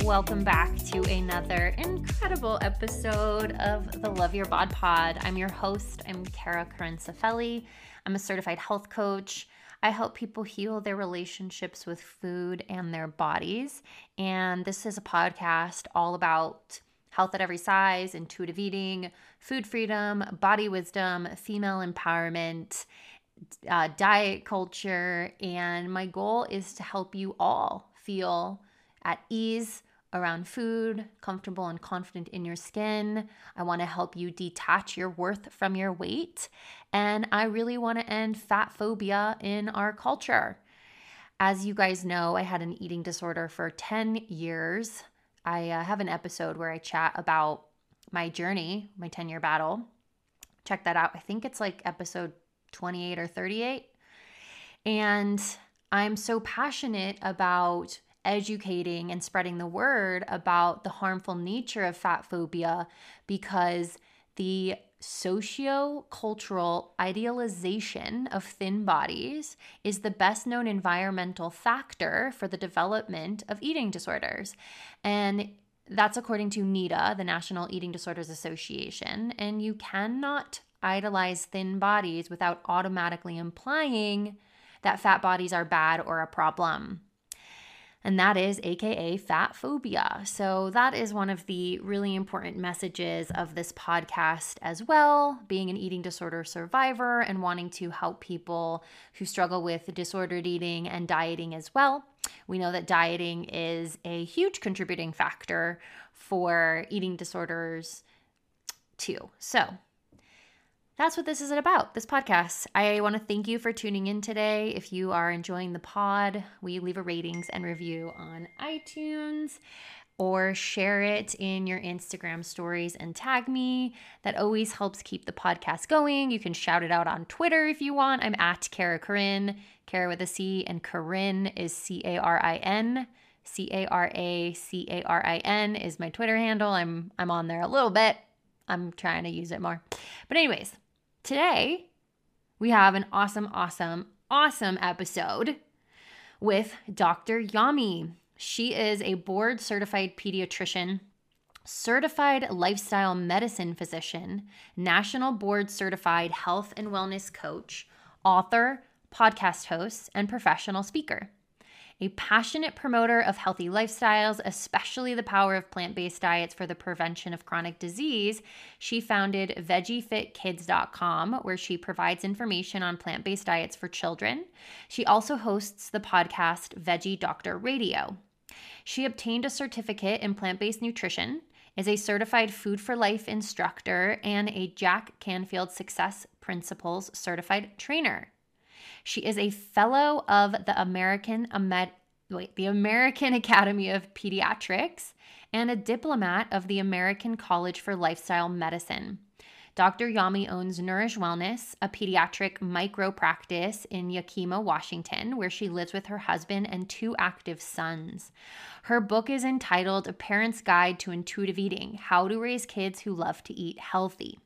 welcome back to another incredible episode of the Love Your Bod Pod. I'm your host. I'm Kara Corinne I'm a certified health coach. I help people heal their relationships with food and their bodies. And this is a podcast all about health at every size, intuitive eating, food freedom, body wisdom, female empowerment, uh, diet culture. And my goal is to help you all feel at ease around food, comfortable and confident in your skin. I want to help you detach your worth from your weight. And I really want to end fat phobia in our culture. As you guys know, I had an eating disorder for 10 years. I uh, have an episode where I chat about my journey, my 10 year battle. Check that out. I think it's like episode 28 or 38. And I'm so passionate about educating and spreading the word about the harmful nature of fat phobia because the socio-cultural idealization of thin bodies is the best known environmental factor for the development of eating disorders. And that's according to NEDA, the National Eating Disorders Association. And you cannot idolize thin bodies without automatically implying that fat bodies are bad or a problem and that is AKA fat phobia. So, that is one of the really important messages of this podcast as well. Being an eating disorder survivor and wanting to help people who struggle with disordered eating and dieting as well. We know that dieting is a huge contributing factor for eating disorders too. So, that's what this is about, this podcast. I want to thank you for tuning in today. If you are enjoying the pod, we leave a ratings and review on iTunes or share it in your Instagram stories and tag me. That always helps keep the podcast going. You can shout it out on Twitter if you want. I'm at Kara Corinne, Kara with a C, and Corinne is C A R I N. C A R A C A R I N is my Twitter handle. I'm I'm on there a little bit. I'm trying to use it more. But anyways, Today, we have an awesome, awesome, awesome episode with Dr. Yami. She is a board certified pediatrician, certified lifestyle medicine physician, national board certified health and wellness coach, author, podcast host, and professional speaker a passionate promoter of healthy lifestyles, especially the power of plant based diets for the prevention of chronic disease, she founded VeggieFitKids.com, where she provides information on plant based diets for children. She also hosts the podcast Veggie Doctor Radio. She obtained a certificate in plant based nutrition, is a certified Food for Life instructor, and a Jack Canfield Success Principles certified trainer. She is a fellow of the American wait, the American Academy of Pediatrics and a diplomat of the American College for Lifestyle Medicine. Dr. Yami owns Nourish Wellness, a pediatric micro practice in Yakima, Washington, where she lives with her husband and two active sons. Her book is entitled A Parent's Guide to Intuitive Eating How to Raise Kids Who Love to Eat Healthy.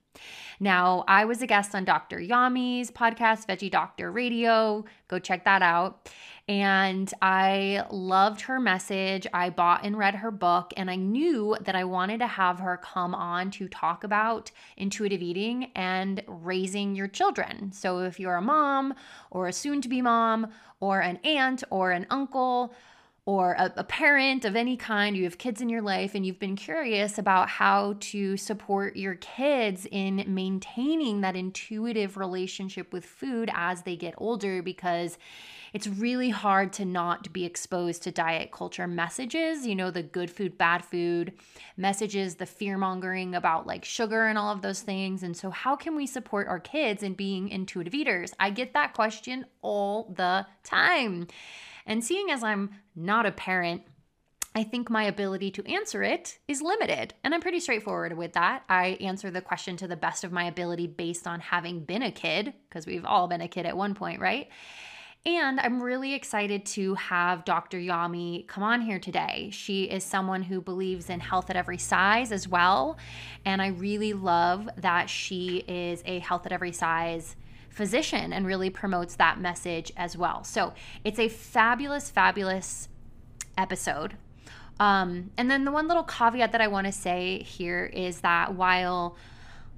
Now, I was a guest on Dr. Yami's podcast, Veggie Doctor Radio. Go check that out. And I loved her message. I bought and read her book, and I knew that I wanted to have her come on to talk about intuitive eating and raising your children. So, if you're a mom or a soon to be mom or an aunt or an uncle, or a, a, parent of any kind, you have kids in your life, and you've been curious about how to support your kids in maintaining that intuitive relationship with food as they get older, because it's really hard to not be exposed to diet culture messages, you know, the good food, bad food messages, the fear mongering about like sugar and all of those things. And so, how can we support our kids in being intuitive eaters? I get that question all the time. And seeing as I'm not a parent, I think my ability to answer it is limited. And I'm pretty straightforward with that. I answer the question to the best of my ability based on having been a kid, because we've all been a kid at one point, right? And I'm really excited to have Dr. Yami come on here today. She is someone who believes in health at every size as well. And I really love that she is a health at every size physician and really promotes that message as well. So it's a fabulous, fabulous episode Um, and then the one little caveat that I want to say here is that while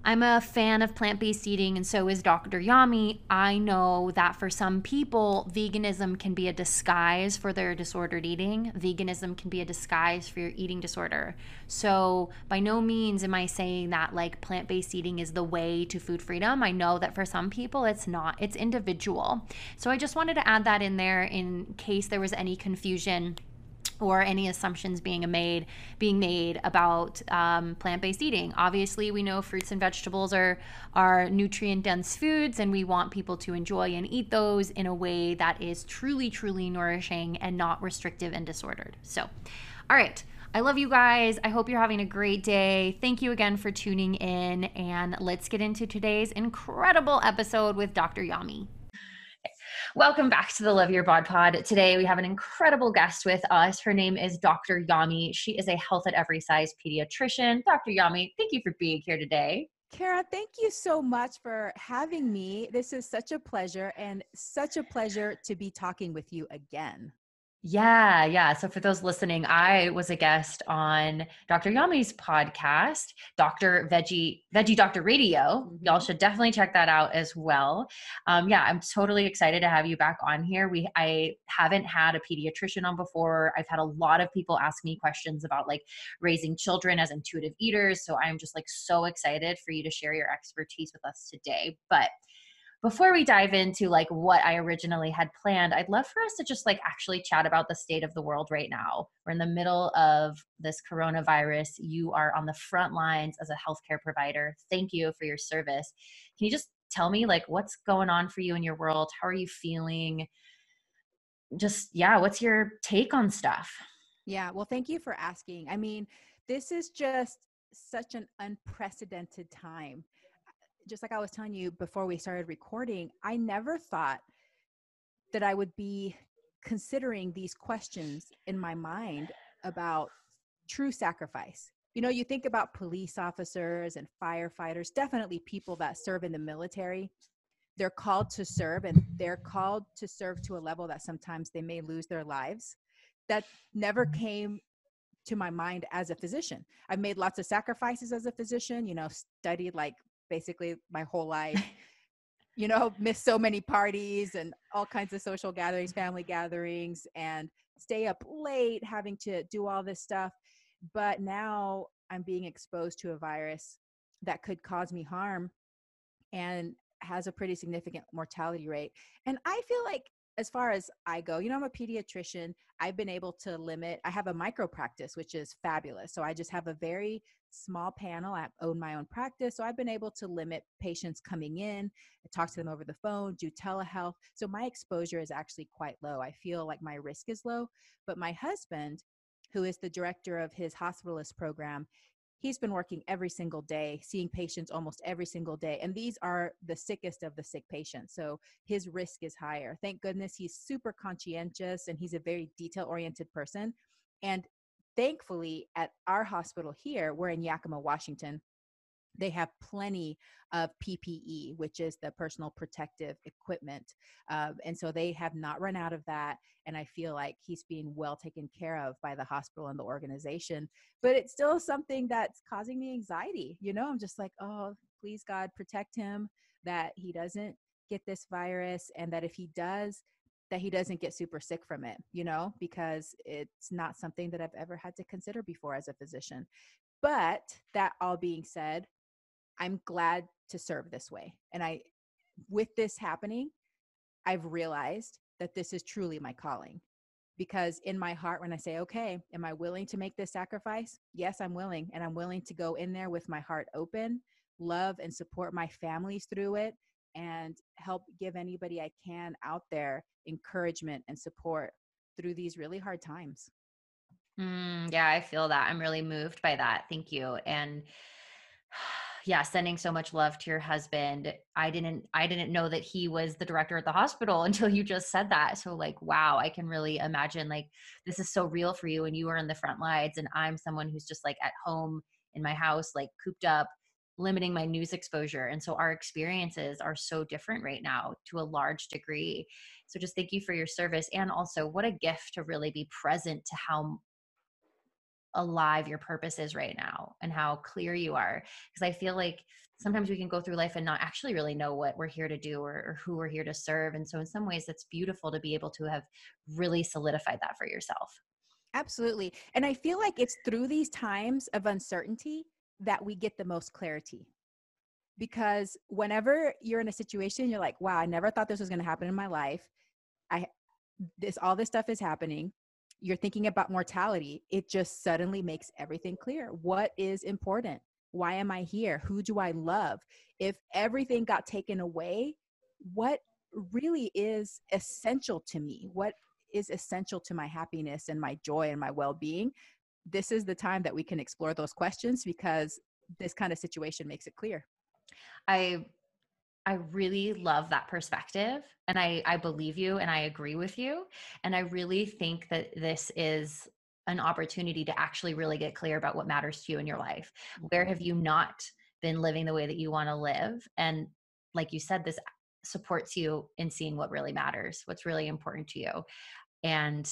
I'm a fan of plant based eating, and so is Dr. Yami. I know that for some people, veganism can be a disguise for their disordered eating. Veganism can be a disguise for your eating disorder. So, by no means am I saying that like plant based eating is the way to food freedom. I know that for some people, it's not, it's individual. So, I just wanted to add that in there in case there was any confusion or any assumptions being made being made about um, plant-based eating. Obviously, we know fruits and vegetables are are nutrient-dense foods, and we want people to enjoy and eat those in a way that is truly, truly nourishing and not restrictive and disordered. So, all right. I love you guys. I hope you're having a great day. Thank you again for tuning in, and let's get into today's incredible episode with Dr. Yami. Welcome back to the Love Your Bod Pod. Today we have an incredible guest with us. Her name is Dr. Yami. She is a health at every size pediatrician. Dr. Yami, thank you for being here today. Kara, thank you so much for having me. This is such a pleasure and such a pleasure to be talking with you again. Yeah, yeah. So for those listening, I was a guest on Dr. Yami's podcast, Dr. Veggie Veggie Doctor Radio. Mm-hmm. Y'all should definitely check that out as well. Um, yeah, I'm totally excited to have you back on here. We I haven't had a pediatrician on before. I've had a lot of people ask me questions about like raising children as intuitive eaters. So I'm just like so excited for you to share your expertise with us today. But before we dive into like what I originally had planned, I'd love for us to just like actually chat about the state of the world right now. We're in the middle of this coronavirus. You are on the front lines as a healthcare provider. Thank you for your service. Can you just tell me like what's going on for you in your world? How are you feeling? Just yeah, what's your take on stuff? Yeah, well, thank you for asking. I mean, this is just such an unprecedented time just like I was telling you before we started recording, I never thought that I would be considering these questions in my mind about true sacrifice. You know, you think about police officers and firefighters, definitely people that serve in the military. They're called to serve and they're called to serve to a level that sometimes they may lose their lives. That never came to my mind as a physician. I've made lots of sacrifices as a physician, you know, studied like basically my whole life. you know, miss so many parties and all kinds of social gatherings, family gatherings, and stay up late having to do all this stuff. But now I'm being exposed to a virus that could cause me harm and has a pretty significant mortality rate. And I feel like as far as I go, you know, I'm a pediatrician. I've been able to limit, I have a micro practice, which is fabulous. So I just have a very small panel. I own my own practice. So I've been able to limit patients coming in, talk to them over the phone, do telehealth. So my exposure is actually quite low. I feel like my risk is low. But my husband, who is the director of his hospitalist program, he's been working every single day, seeing patients almost every single day. And these are the sickest of the sick patients. So his risk is higher. Thank goodness he's super conscientious and he's a very detail oriented person. And thankfully, at our hospital here, we're in Yakima, Washington they have plenty of PPE, which is the personal protective equipment. Uh, and so they have not run out of that. And I feel like he's being well taken care of by the hospital and the organization. But it's still something that's causing me anxiety. You know, I'm just like, oh, please, God, protect him, that he doesn't get this virus, and that if he does, that he doesn't get super sick from it, you know, because it's not something that I've ever had to consider before as a physician. But that all being said, I'm glad to serve this way. And I, with this happening, I've realized that this is truly my calling. Because in my heart, when I say, okay, am I willing to make this sacrifice? Yes, I'm willing. And I'm willing to go in there with my heart open, love and support my families through it, and help give anybody I can out there encouragement and support through these really hard times. Mm, yeah, I feel that. I'm really moved by that. Thank you. And yeah sending so much love to your husband. I didn't i didn't know that he was the director at the hospital until you just said that. So like wow i can really imagine like this is so real for you and you are in the front lines and i'm someone who's just like at home in my house like cooped up limiting my news exposure. And so our experiences are so different right now to a large degree. So just thank you for your service and also what a gift to really be present to how alive your purpose is right now and how clear you are because i feel like sometimes we can go through life and not actually really know what we're here to do or, or, who we're here to serve and so in some ways it's beautiful to be able to have really solidified that for yourself. Absolutely and i feel like it's through these times of uncertainty that we get the most clarity because whenever you're in a situation you're like wow i never thought this was going to happen in my life. I this all this stuff is happening you're thinking about mortality it just suddenly makes everything clear. What is important? Why am i here? Who do i love? If everything got taken away what really is essential to me? What is essential to my happiness and my joy and my well-being? This is the time that we can explore those questions because this kind of situation makes it clear. I I really love that perspective and I I believe you and I agree with you and I really think that this is an opportunity to actually really get clear about what matters to you in your life. Where have you not been living the way that you want to live and like you said this supports you in seeing what really matters, what's really important to you. And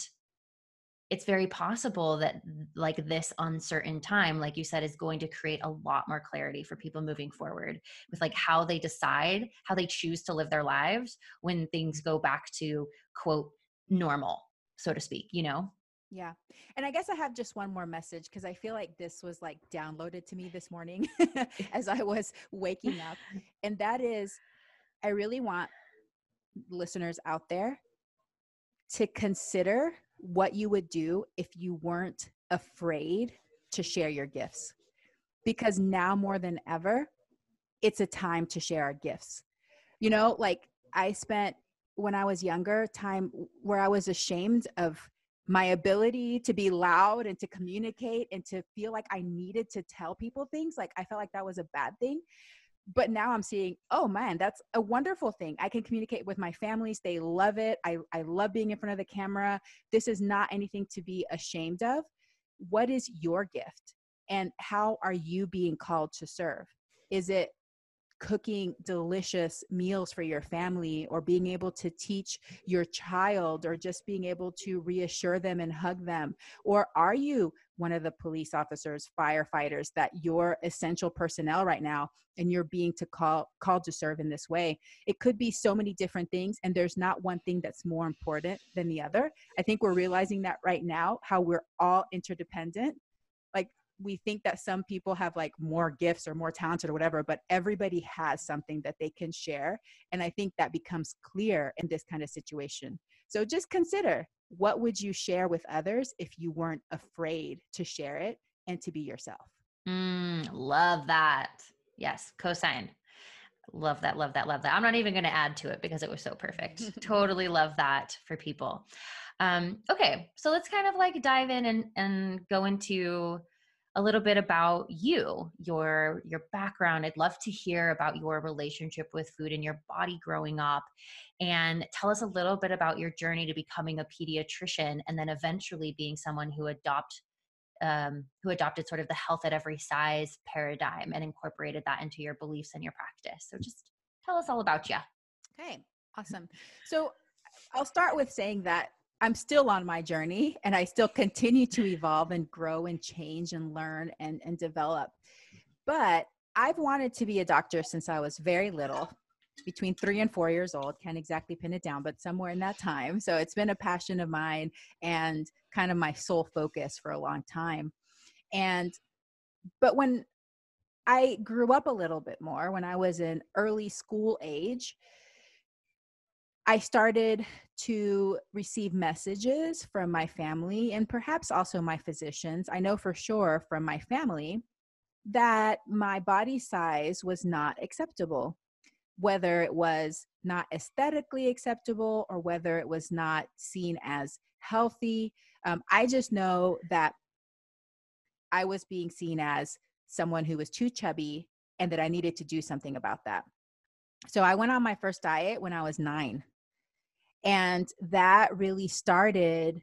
it's very possible that like this uncertain time like you said is going to create a lot more clarity for people moving forward with like how they decide how they choose to live their lives when things go back to quote normal so to speak you know yeah. And I guess I have just one more message because I feel like this was like downloaded to me this morning as I was waking up. And that is, I really want listeners out there to consider what you would do if you weren't afraid to share your gifts. Because now more than ever, it's a time to share our gifts. You know, like I spent when I was younger time where I was ashamed of my ability to be loud and to communicate and to feel like I needed to tell people things. Like I felt like that was a bad thing but now i'm seeing oh man that's a wonderful thing. I can communicate with my families they love it I, I love being in front of the camera. This is not anything to be ashamed of. What is your gift? And how are you being called to serve? Is it cooking delicious meals for your family or being able to teach your child or just being able to reassure them and hug them? Or are you one of the police officers firefighters that you're essential personnel right now and you're being to call called to serve in this way? It could be so many different things and there's not one thing that's more important than the other. I think we're realizing that right now how we're all interdependent we think that some people have like more gifts or more talented or whatever, but everybody has something that they can share. And I think that becomes clear in this kind of situation. So just consider what would you share with others if you weren't afraid to share it and to be yourself? Mm, love that. Yes, cosign. Love that, love that, love that. I'm not even going to add to it because it was so perfect. totally love that for people. Um, okay, so let's kind of like dive in and, and go into a little bit about you, your your background. I'd love to hear about your relationship with food and your body growing up and tell us a little bit about your journey to becoming a pediatrician and then eventually being someone who adopt um, who adopted sort of the health at every size paradigm and incorporated that into your beliefs and your practice. So just tell us all about you. Okay, awesome. So I'll start with saying that I'm still on my journey and I still continue to evolve and grow and change and learn and, and develop. But I've wanted to be a doctor since I was very little, between three and four years old. Can't exactly pin it down, but somewhere in that time. So it's been a passion of mine and kind of my sole focus for a long time. And, but when I grew up a little bit more, when I was in early school age, I started to receive messages from my family and perhaps also my physicians. I know for sure from my family that my body size was not acceptable, whether it was not aesthetically acceptable or whether it was not seen as healthy. Um, I just know that I was being seen as someone who was too chubby and that I needed to do something about that. So I went on my first diet when I was nine. And that really started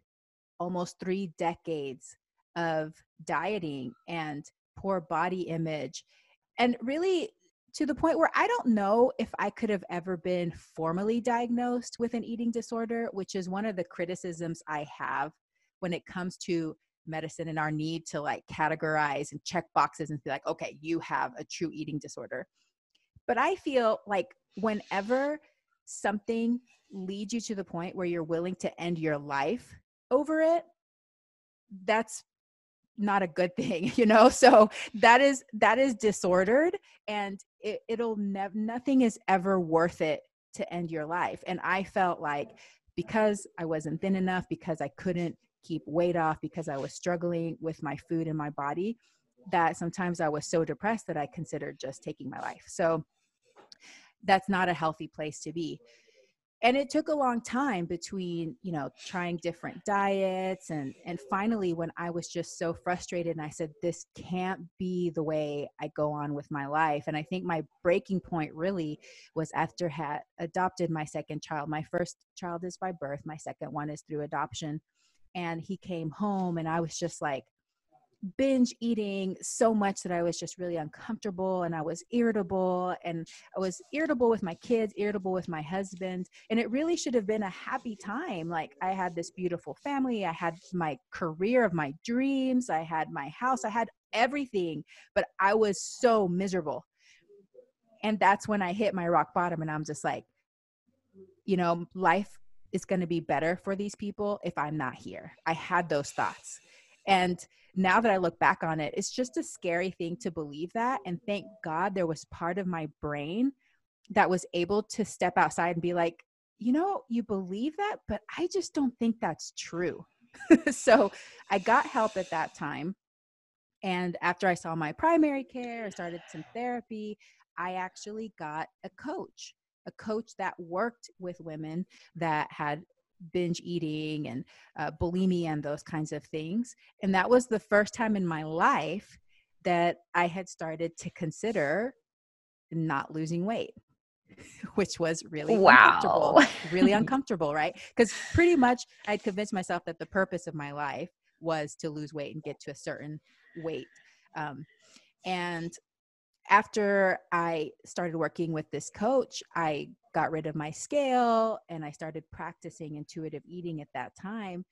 almost three decades of dieting and poor body image. And really, to the point where I don't know if I could have ever been formally diagnosed with an eating disorder, which is one of the criticisms I have when it comes to medicine and our need to like categorize and check boxes and be like, okay, you have a true eating disorder. But I feel like whenever something leads you to the point where you're willing to end your life over it, that's not a good thing you know? So that is that is disordered and it, it'll never nothing is ever worth it to end your life. And i felt like because i wasn't thin enough because i couldn't keep weight off because i was struggling with my food and my body that sometimes i was so depressed that i considered just taking my life. So that's not a healthy place to be and it took a long time between you know trying different diets and and finally when i was just so frustrated and i said this can't be the way i go on with my life. And i think my breaking point really was after had adopted my second child. My first child is by birth my second one is through adoption. And he came home and i was just like binge eating so much that I was just really uncomfortable and I was irritable and I was irritable with my kids, irritable with my husband. And it really should have been a happy time. Like I had this beautiful family, I had my career of my dreams, I had my house, I had everything, but I was so miserable. And that's when I hit my rock bottom and I'm just like, you know, life is going to be better for these people if I'm not here. I had those thoughts. And now that I look back on it, it's just a scary thing to believe that. And thank God there was part of my brain that was able to step outside and be like, you know, you believe that, but I just don't think that's true. so I got help at that time. And after I saw my primary care, I started some therapy. I actually got a coach, a coach that worked with women that had binge eating and uh, bulimia and those kinds of things. And that was the first time in my life that I had started to consider not losing weight which was really wow. uncomfortable really uncomfortable right because pretty much i'd convinced myself that the purpose of my life was to lose weight and get to a certain weight um, and after I started working with this coach, I got rid of my scale and I started practicing intuitive eating at that time.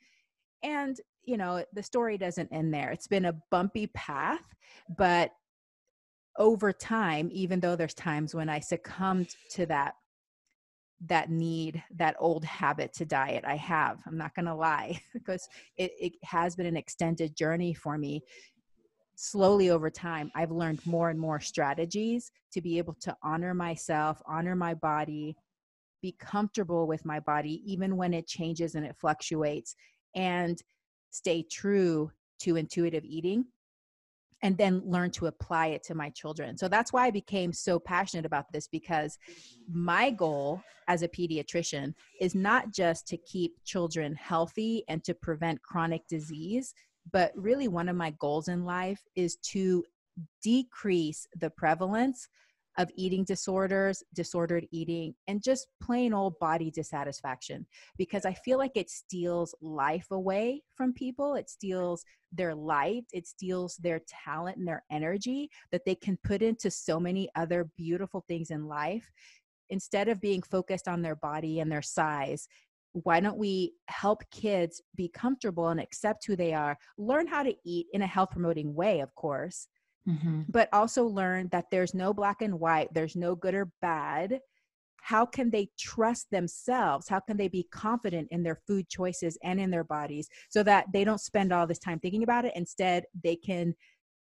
And, you know, the story doesn't end there. It's been a bumpy path, but over time, even though there's times when I succumbed to that that need that old habit to diet i have i'm not going to lie because it, it has been an extended journey for me slowly over time, I've learned more and more strategies to be able to honor myself, honor my body, be comfortable with my body, even when it changes and it fluctuates, and stay true to intuitive eating and then learn to apply it to my children. So that's why I became so passionate about this because my goal as a pediatrician is not just to keep children healthy and to prevent chronic disease, but really, one of my goals in life is to decrease the prevalence of eating disorders, disordered eating, and just plain old body dissatisfaction because I feel like it steals life away from people. It steals their light, it steals their talent and their energy that they can put into so many other beautiful things in life. Instead of being focused on their body and their size, why don't we help kids be comfortable and accept who they are learn how to eat in a health promoting way of course mm-hmm. but also learn that there's no black and white there's no good or bad. How can they trust themselves? How can they be confident in their food choices and in their bodies so that they don't spend all this time thinking about it? Instead they can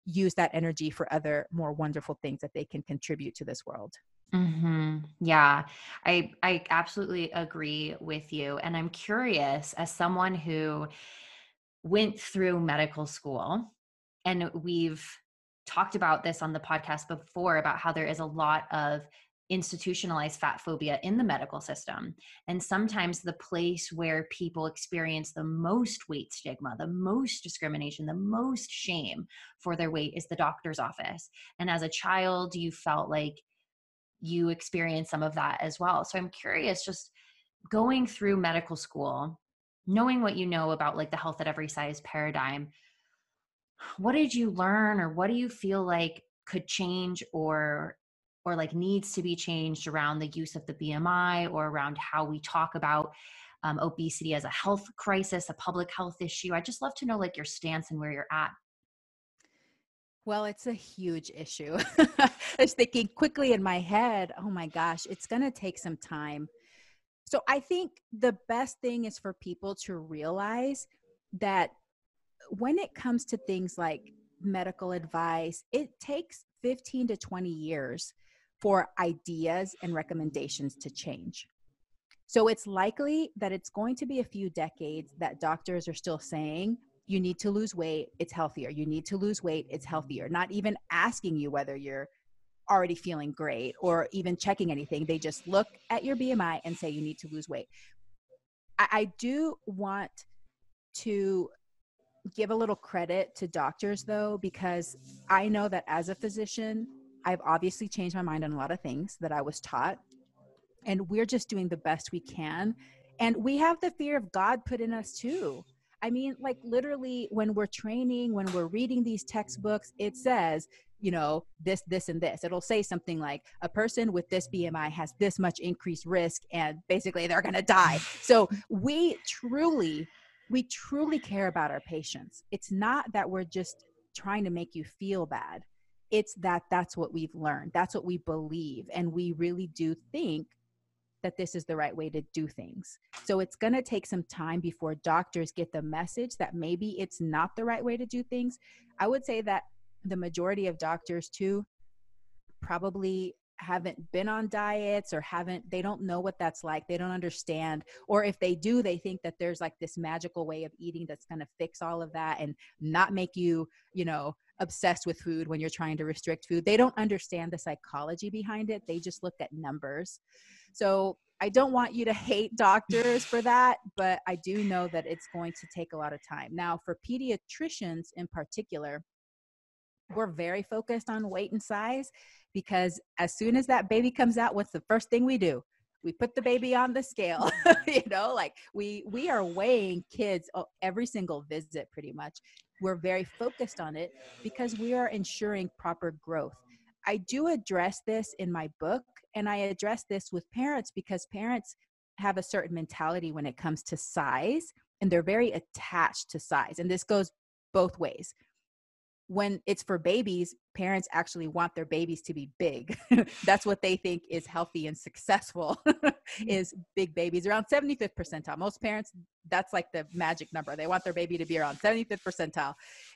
use that energy for other more wonderful things that they can contribute to this world Mm-hmm. Yeah, I I absolutely agree with you, and I'm curious as someone who went through medical school, and we've talked about this on the podcast before about how there is a lot of institutionalized fat phobia in the medical system. And sometimes the place where people experience the most weight stigma, the most discrimination, the most shame for their weight is the doctor's office. And as a child, you felt like you experience some of that as well. So I'm curious, just going through medical school, knowing what you know about like the health at every size paradigm, what did you learn or what do you feel like could change or or like needs to be changed around the use of the BMI or around how we talk about um, obesity as a health crisis, a public health issue. I'd just love to know like your stance and where you're at. Well, it's a huge issue. I was thinking quickly in my head, oh my gosh, it's going to take some time. So I think the best thing is for people to realize that when it comes to things like medical advice, it takes 15 to 20 years for ideas and recommendations to change. So it's likely that it's going to be a few decades that doctors are still saying, you need to lose weight, it's healthier. You need to lose weight, it's healthier. Not even asking you whether you're already feeling great or even checking anything. They just look at your BMI and say you need to lose weight. I, I do want to give a little credit to doctors though, because I know that as a physician, I've obviously changed my mind on a lot of things that I was taught. And we're just doing the best we can. And we have the fear of God put in us too. I mean, like literally, when we're training, when we're reading these textbooks, it says, you know, this, this, and this. It'll say something like a person with this BMI has this much increased risk, and basically they're going to die. So we truly we truly care about our patients. It's not that we're just trying to make you feel bad. It's that that's what we've learned. That's what we believe. And we really do think that this is the right way to do things. So it's going to take some time before doctors get the message that maybe it's not the right way to do things. I would say that the majority of doctors, too, probably haven't been on diets or haven't they don't know what that's like they don't understand or if they do they think that there's like this magical way of eating that's going to fix all of that and not make you you know obsessed with food when you're trying to restrict food they don't understand the psychology behind it they just look at numbers so I don't want you to hate doctors for that, but I do know that it's going to take a lot of time. Now, for pediatricians in particular, we're very focused on weight and size because as soon as that baby comes out what's the first thing we do? We put the baby on the scale mm-hmm. you know like we we are weighing kids every single visit pretty much. We're very focused on it because we are ensuring proper growth. I do address this in my book and i address this with parents because parents have a certain mentality when it comes to size and they're very attached to size and this goes both ways when it's for babies, parents actually want their babies to be big. That's what they think is healthy and successful mm-hmm. is big babies around 75th percentile. Most parents, that's like the magic number. They want their baby to be around 75th percentile.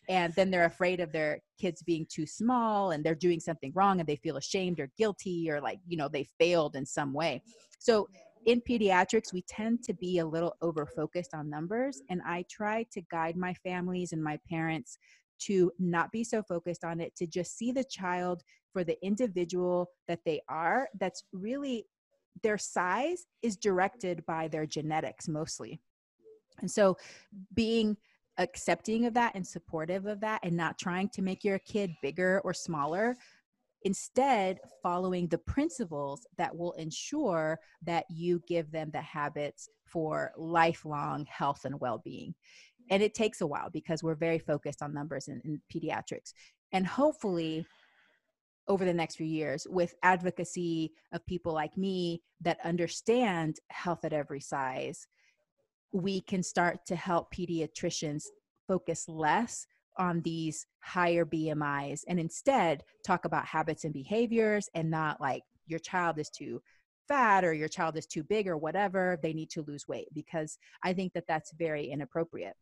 And then they're afraid of their kids being too small and they're doing something wrong and they feel ashamed or guilty or like, you know, they failed in some way. So in pediatrics, we tend to be a little over focused on numbers. And I try to guide my families and my parents to not be so focused on it, to just see the child for the individual that they are. That's really their size is directed by their genetics mostly. And so being accepting of that and supportive of that and not trying to make your kid bigger or smaller instead following the principles that will ensure that you give them the habits for lifelong health and well-being and it takes a while because we're very focused on numbers in, in pediatrics. And hopefully over the next few years with advocacy of people like me that understand health at every size we can start to help pediatricians focus less on these higher BMIs and instead talk about habits and behaviors and not like your child is too fat or your child is too big or whatever. They need to lose weight. Because i think that that's very inappropriate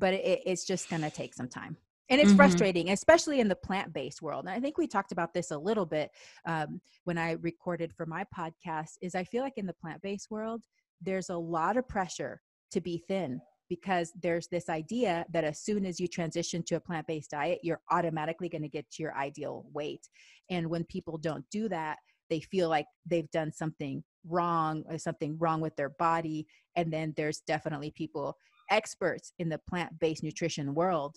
but it, it's just going to take some time and it's mm-hmm. frustrating especially in the plant-based world and i think we talked about this a little bit um, when i recorded for my podcast is i feel like in the plant-based world there's a lot of pressure to be thin because there's this idea that as soon as you transition to a plant-based diet you're automatically going to get to your ideal weight and when people don't do that they feel like they've done something wrong or something wrong with their body and then there's definitely people experts in the plant-based nutrition world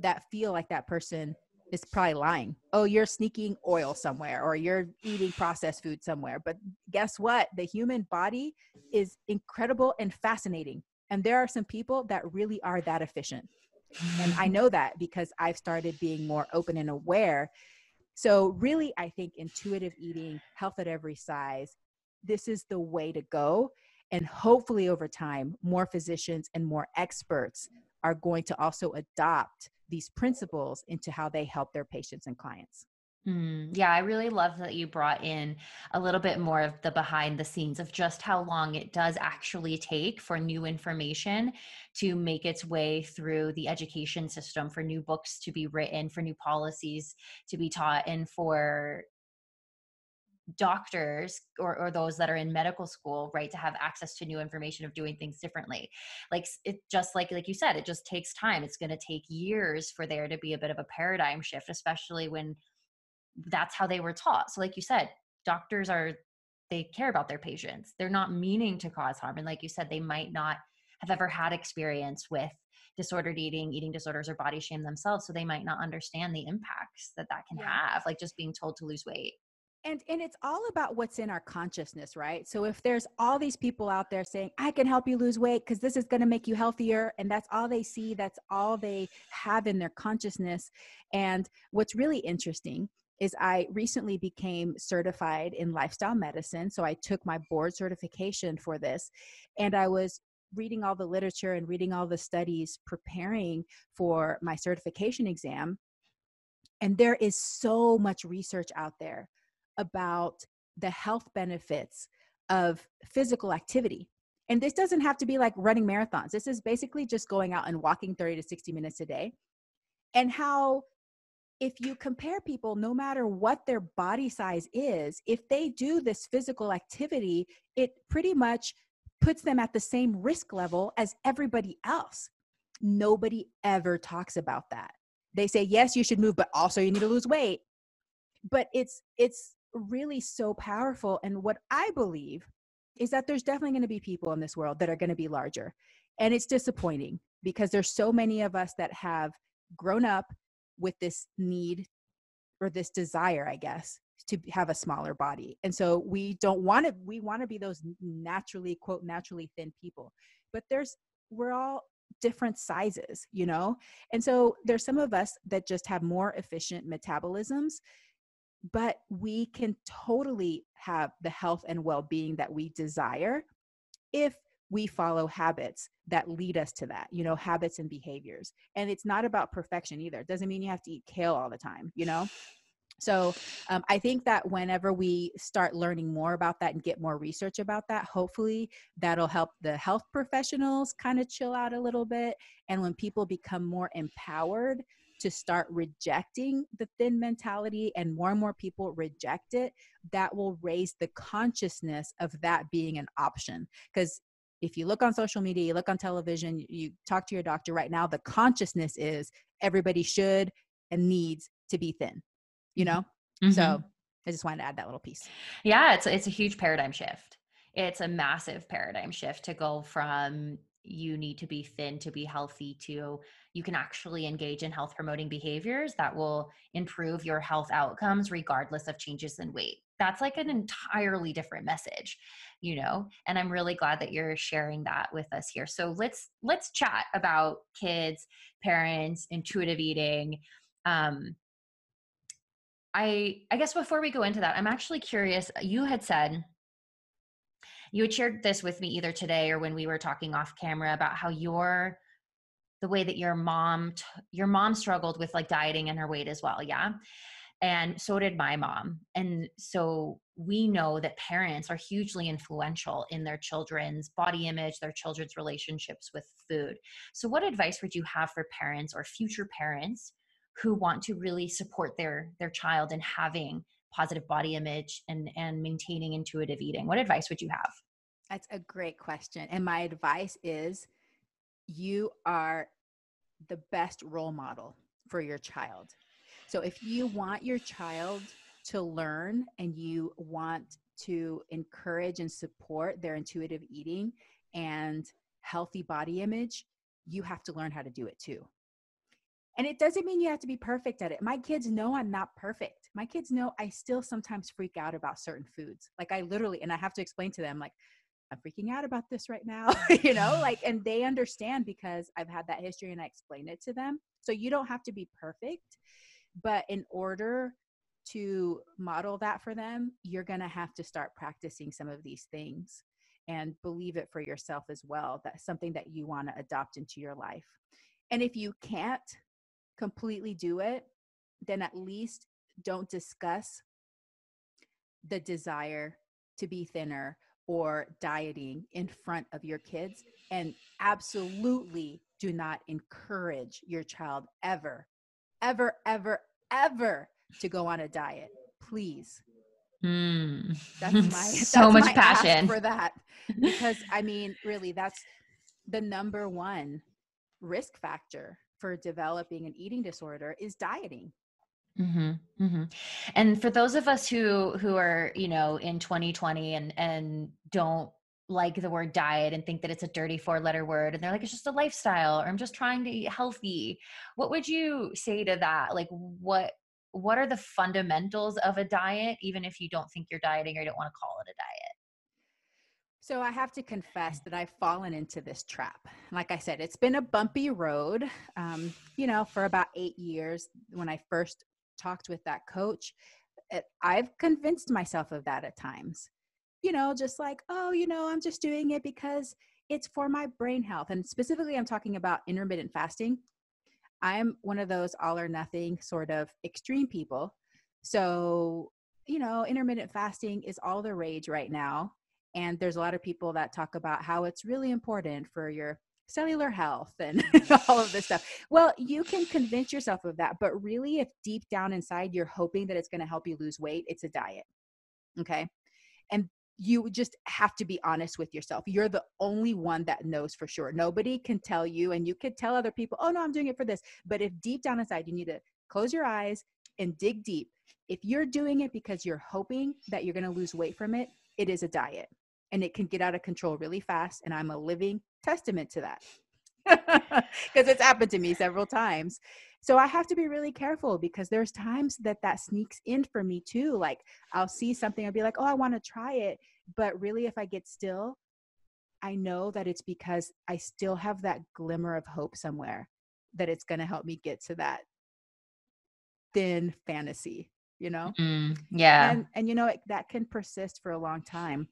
that feel like that person is probably lying. Oh, you're sneaking oil somewhere or you're eating processed food somewhere. But guess what? The human body is incredible and fascinating. And there are some people that really are that efficient. And I know that because I've started being more open and aware. So, really, I think intuitive eating, health at every size, this is the way to go And hopefully, over time, more physicians and more experts are going to also adopt these principles into how they help their patients and clients. Mm, yeah, I really love that you brought in a little bit more of the behind the scenes of just how long it does actually take for new information to make its way through the education system, for new books to be written, for new policies to be taught, and for doctors or, or those that are in medical school right to have access to new information of doing things differently. Like it just like like you said it just takes time. It's going to take years for there to be a bit of a paradigm shift especially when that's how they were taught. So like you said doctors are they care about their patients. They're not meaning to cause harm and like you said they might not have ever had experience with disordered eating eating disorders or body shame themselves so they might not understand the impacts that that can yeah. have like just being told to lose weight and and it's all about what's in our consciousness right so if there's all these people out there saying i can help you lose weight because this is going to make you healthier and that's all they see that's all they have in their consciousness and what's really interesting is I recently became certified in lifestyle medicine. So I took my board certification for this and I was reading all the literature and reading all the studies preparing for my certification exam. And there is so much research out there about the health benefits of physical activity. And this doesn't have to be like running marathons. This is basically just going out and walking 30 to 60 minutes a day. And how if you compare people, no matter what their body size is, if they do this physical activity, it pretty much puts them at the same risk level as everybody else. Nobody ever talks about that. They say, yes, you should move, but also you need to lose weight. But it's, it's really so powerful. And what I believe is that there's definitely going to be people in this world that are going to be larger. And it's disappointing because there's so many of us that have grown up with this need or this desire, I guess, to have a smaller body. And so we don't want to, we want to be those naturally, quote, naturally thin people. But there's, we're all different sizes, you know? And so there's some of us that just have more efficient metabolisms, but we can totally have the health and well being that we desire if we follow habits that lead us to that, you know, habits and behaviors. And it's not about perfection either. It doesn't mean you have to eat kale all the time, you know? So um, I think that whenever we start learning more about that and get more research about that, hopefully that'll help the health professionals kind of chill out a little bit. And when people become more empowered to start rejecting the thin mentality and more and more people reject it, that will raise the consciousness of that being an option. Because if you look on social media, you look on television, you talk to your doctor right now, the consciousness is everybody should and needs to be thin, you know? Mm-hmm. So I just wanted to add that little piece. Yeah, it's it's a huge paradigm shift. It's a massive paradigm shift to go from you need to be thin to be healthy to you can actually engage in health promoting behaviors that will improve your health outcomes regardless of changes in weight. That's like an entirely different message you know and i'm really glad that you're sharing that with us here. So let's let's chat about kids parents intuitive eating um i i guess before we go into that i'm actually curious you had said you had shared this with me either today or when we were talking off camera about how your the way that your mom your mom struggled with like dieting and her weight as well yeah? And so did my mom. And so we know that parents are hugely influential in their children's body image their children's relationships with food. So what advice would you have for parents or future parents who want to really support their their child in having positive body image and and maintaining intuitive eating? What advice would you have that's a great question and my advice is you are the best role model for your child so if you want your child to learn and you want to encourage and support their intuitive eating and healthy body image, you have to learn how to do it too. And it doesn't mean you have to be perfect at it. My kids know I'm not perfect. My kids know I still sometimes freak out about certain foods. Like I literally, and I have to explain to them, like, I'm freaking out about this right now, you know, like, and they understand because I've had that history and I explain it to them. So you don't have to be perfect. But in order to model that for them, you're going to have to start practicing some of these things. and believe it for yourself as well. That's something that you want to adopt into your life. And if you can't completely do it, then at least don't discuss the desire to be thinner or dieting in front of your kids. And absolutely do not encourage your child ever, ever, ever, ever to go on a diet. Please. Mm. That's my so that's much my passion for that. Because I mean, really, that's the number one risk factor for developing an eating disorder is dieting. Mm-hmm, mm-hmm. And for those of us who who are you know in 2020 and and don't like the word diet and think that it's a dirty four letter word and they're like it's just a lifestyle or I'm just trying to eat healthy. What would you say to that? Like what what are the fundamentals of a diet even if you don't think you're dieting or you don't want to call it a diet? So I have to confess that I've fallen into this trap. Like I said, it's been a bumpy road. Um, you know, for about eight years when I first talked with that coach, eh, I've convinced myself of that at times. You know, just like, oh, you know, I'm just doing it because it's for my brain health. And specifically, I'm talking about intermittent fasting. I'm one of those all or nothing sort of extreme people. So, you know, intermittent fasting is all the rage right now. And there's a lot of people that talk about how it's really important for your cellular health and all of this stuff. Well, you can convince yourself of that, but really, if deep down inside you're hoping that it's going to help you lose weight, it's a diet. Okay. And you just have to be honest with yourself. You're the only one that knows for sure. Nobody can tell you, and you could tell other people, oh, no, I'm doing it for this. But if deep down inside you need to close your eyes and dig deep, if you're doing it because you're hoping that you're going to lose weight from it, it is a diet and it can get out of control really fast. And I'm a living testament to that because it's happened to me several times. So I have to be really careful because there's times that that sneaks in for me too. Like I'll see something, I'll be like, oh, I want to try it. But really, if I get still, I know that it's because I still have that glimmer of hope somewhere that it's going to help me get to that thin fantasy, you know? Mm, yeah. And, and you know, it, that can persist for a long time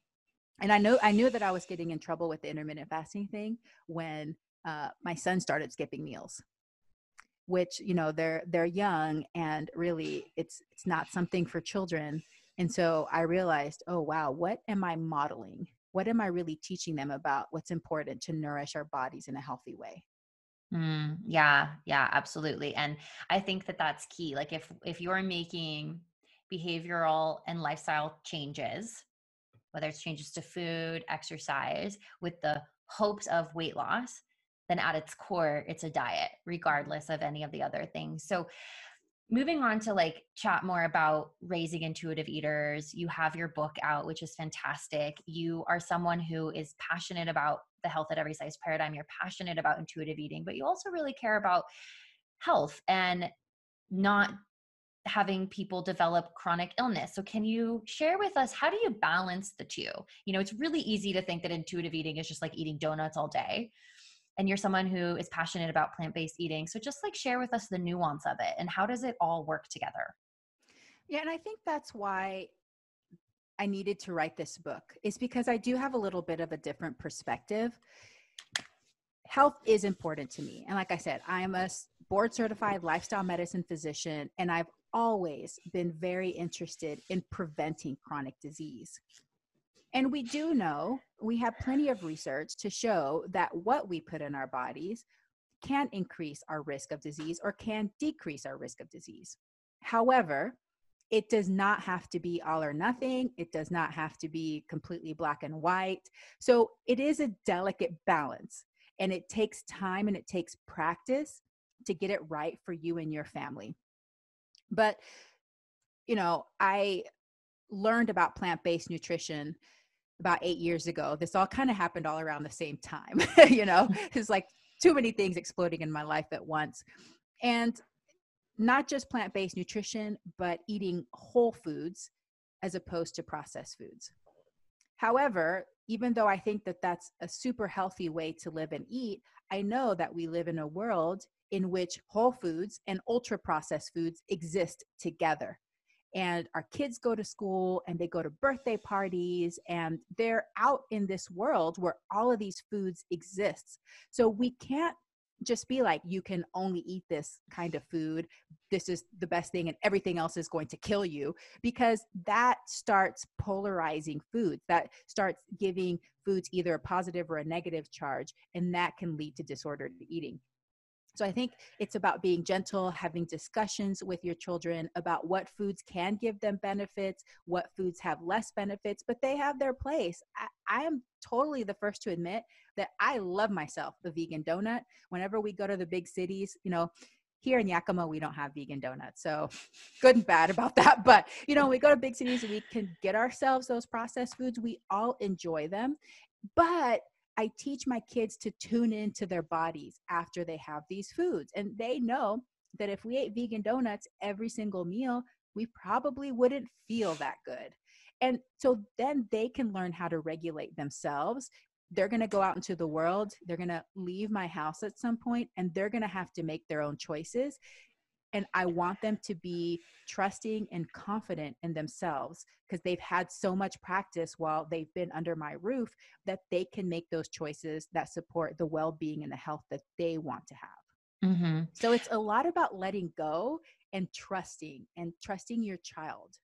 and I know I knew that I was getting in trouble with the intermittent fasting thing when uh, my son started skipping meals which you know they're they're young and really it's it's not something for children. And so i realized oh wow what am i modeling? What am i really teaching them about what's important to nourish our bodies in a healthy way? Mm, yeah yeah absolutely. And i think that that's key. Like if if you're making behavioral and lifestyle changes whether it's changes to food, exercise, with the hopes of weight loss, then at its core, it's a diet, regardless of any of the other things. So, moving on to like chat more about raising intuitive eaters, you have your book out, which is fantastic. You are someone who is passionate about the health at every size paradigm. You're passionate about intuitive eating, but you also really care about health and not having people develop chronic illness. So, can you share with us how do you balance the two? You know, it's really easy to think that intuitive eating is just like eating donuts all day. And you're someone who is passionate about plant based eating. So, just like share with us the nuance of it and how does it all work together? Yeah, and I think that's why I needed to write this book, is because I do have a little bit of a different perspective. Health is important to me. And like I said, I'm a board certified lifestyle medicine physician, and I've always been very interested in preventing chronic disease. And we do know, we have plenty of research to show that what we put in our bodies can increase our risk of disease or can decrease our risk of disease. However, it does not have to be all or nothing. It does not have to be completely black and white. So it is a delicate balance and it takes time and it takes practice to get it right for you and your family. But, you know, I learned about plant based nutrition about eight years ago. This all kind of happened all around the same time. you know, mm. it's like too many things exploding in my life at once. And not just plant based nutrition, but eating whole foods as opposed to processed foods. However, even though I think that that's a super healthy way to live and eat, I know that we live in a world in which whole foods and ultra processed foods exist together. and our kids go to school and they go to birthday parties and they're out in this world where all of these foods exist. So we can't just be like you can only eat this kind of food. This is the best thing and everything else is going to kill you because that starts polarizing foods. That starts giving foods either a positive or a negative charge and that can lead to disordered eating so I think it's about being gentle, having discussions with your children about what foods can give them benefits, what foods have less benefits, but they have their place. I, am totally the first to admit that I love myself the vegan donut. Whenever we go to the big cities, you know, here in Yakima, we don't have vegan donuts. So good and bad about that. But, you know, we go to big cities, we can get ourselves those processed foods. We all enjoy them. But I teach my kids to tune into their bodies after they have these foods. And they know that if we ate vegan donuts every single meal, we probably wouldn't feel that good. And so then they can learn how to regulate themselves. They're going to go out into the world, they're going to leave my house at some point, and they're going to have to make their own choices and I want them to be trusting and confident in themselves because they've had so much practice while they've been under my roof that they can make those choices that support the well being and the health that they want to have. Mm-hmm. So it's a lot about letting go and trusting and trusting your child.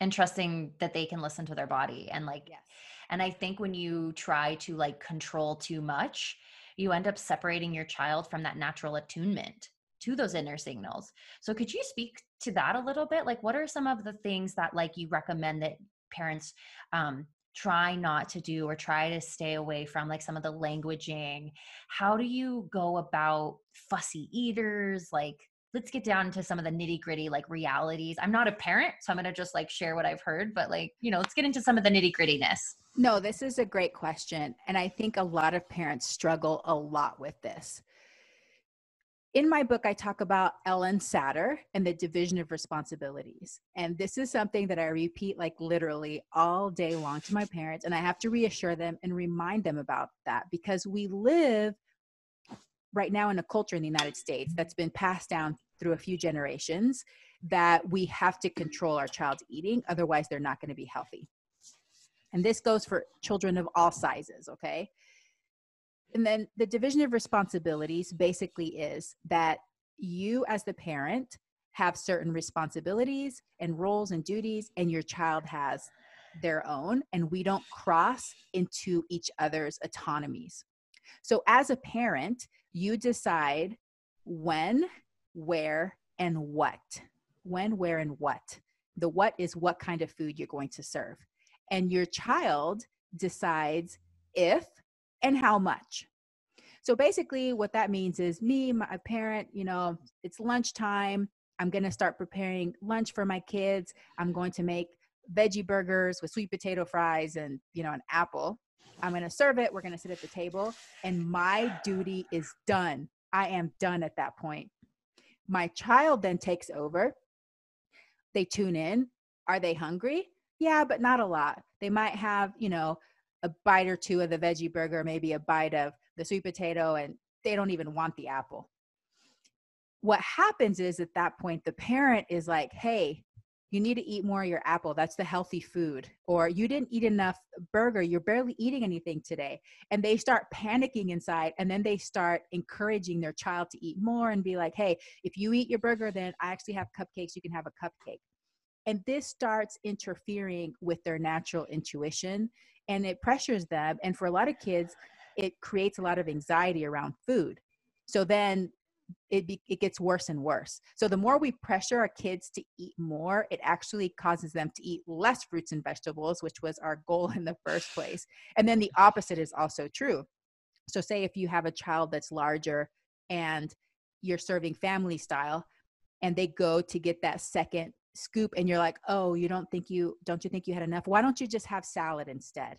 And trusting that they can listen to their body. And like, yes. and I think when you try to like control too much, you end up separating your child from that natural attunement to those inner signals. So could you speak to that a little bit? Like what are some of the things that like you recommend that parents um try not to do or try to stay away from like some of the languaging? How do you go about fussy eaters? Like let's get down to some of the nitty gritty like realities. I'm not a parent so i'm going to just like share what i've heard but like you know let's get into some of the nitty grittiness no this is a great question and i think a lot of parents struggle a lot with this in my book, I talk about Ellen Satter and the division of responsibilities. And this is something that I repeat like literally all day long to my parents. And I have to reassure them and remind them about that because we live right now in a culture in the United States that's been passed down through a few generations that we have to control our child's eating. Otherwise, they're not going to be healthy. And this goes for children of all sizes, okay? And then the division of responsibilities basically is that you, as the parent, have certain responsibilities and roles and duties, and your child has their own, and we don't cross into each other's autonomies. So, as a parent, you decide when, where, and what. When, where, and what. The what is what kind of food you're going to serve. And your child decides if and how much. So basically, what that means is me, my parent, you know, it's lunchtime. I'm going to start preparing lunch for my kids. I'm going to make veggie burgers with sweet potato fries and, you know, an apple. I'm going to serve it. We're going to sit at the table, and my duty is done. I am done at that point. My child then takes over. They tune in. Are they hungry? Yeah, but not a lot. They might have, you know, a bite or two of the veggie burger, maybe a bite of the sweet potato, and they don't even want the apple. What happens is at that point, the parent is like, hey, you need to eat more of your apple. That's the healthy food. Or you didn't eat enough burger. You're barely eating anything today. And they start panicking inside. And then they start encouraging their child to eat more and be like, hey, if you eat your burger, then I actually have cupcakes. You can have a cupcake. And this starts interfering with their natural intuition and it pressures them. And for a lot of kids, it creates a lot of anxiety around food. So then it, be, it gets worse and worse. So the more we pressure our kids to eat more, it actually causes them to eat less fruits and vegetables, which was our goal in the first place. And then the opposite is also true. So say if you have a child that's larger and you're serving family style and they go to get that second scoop and you're like, "Oh, you don't think you don't you think you had enough? Why don't you just have salad instead?"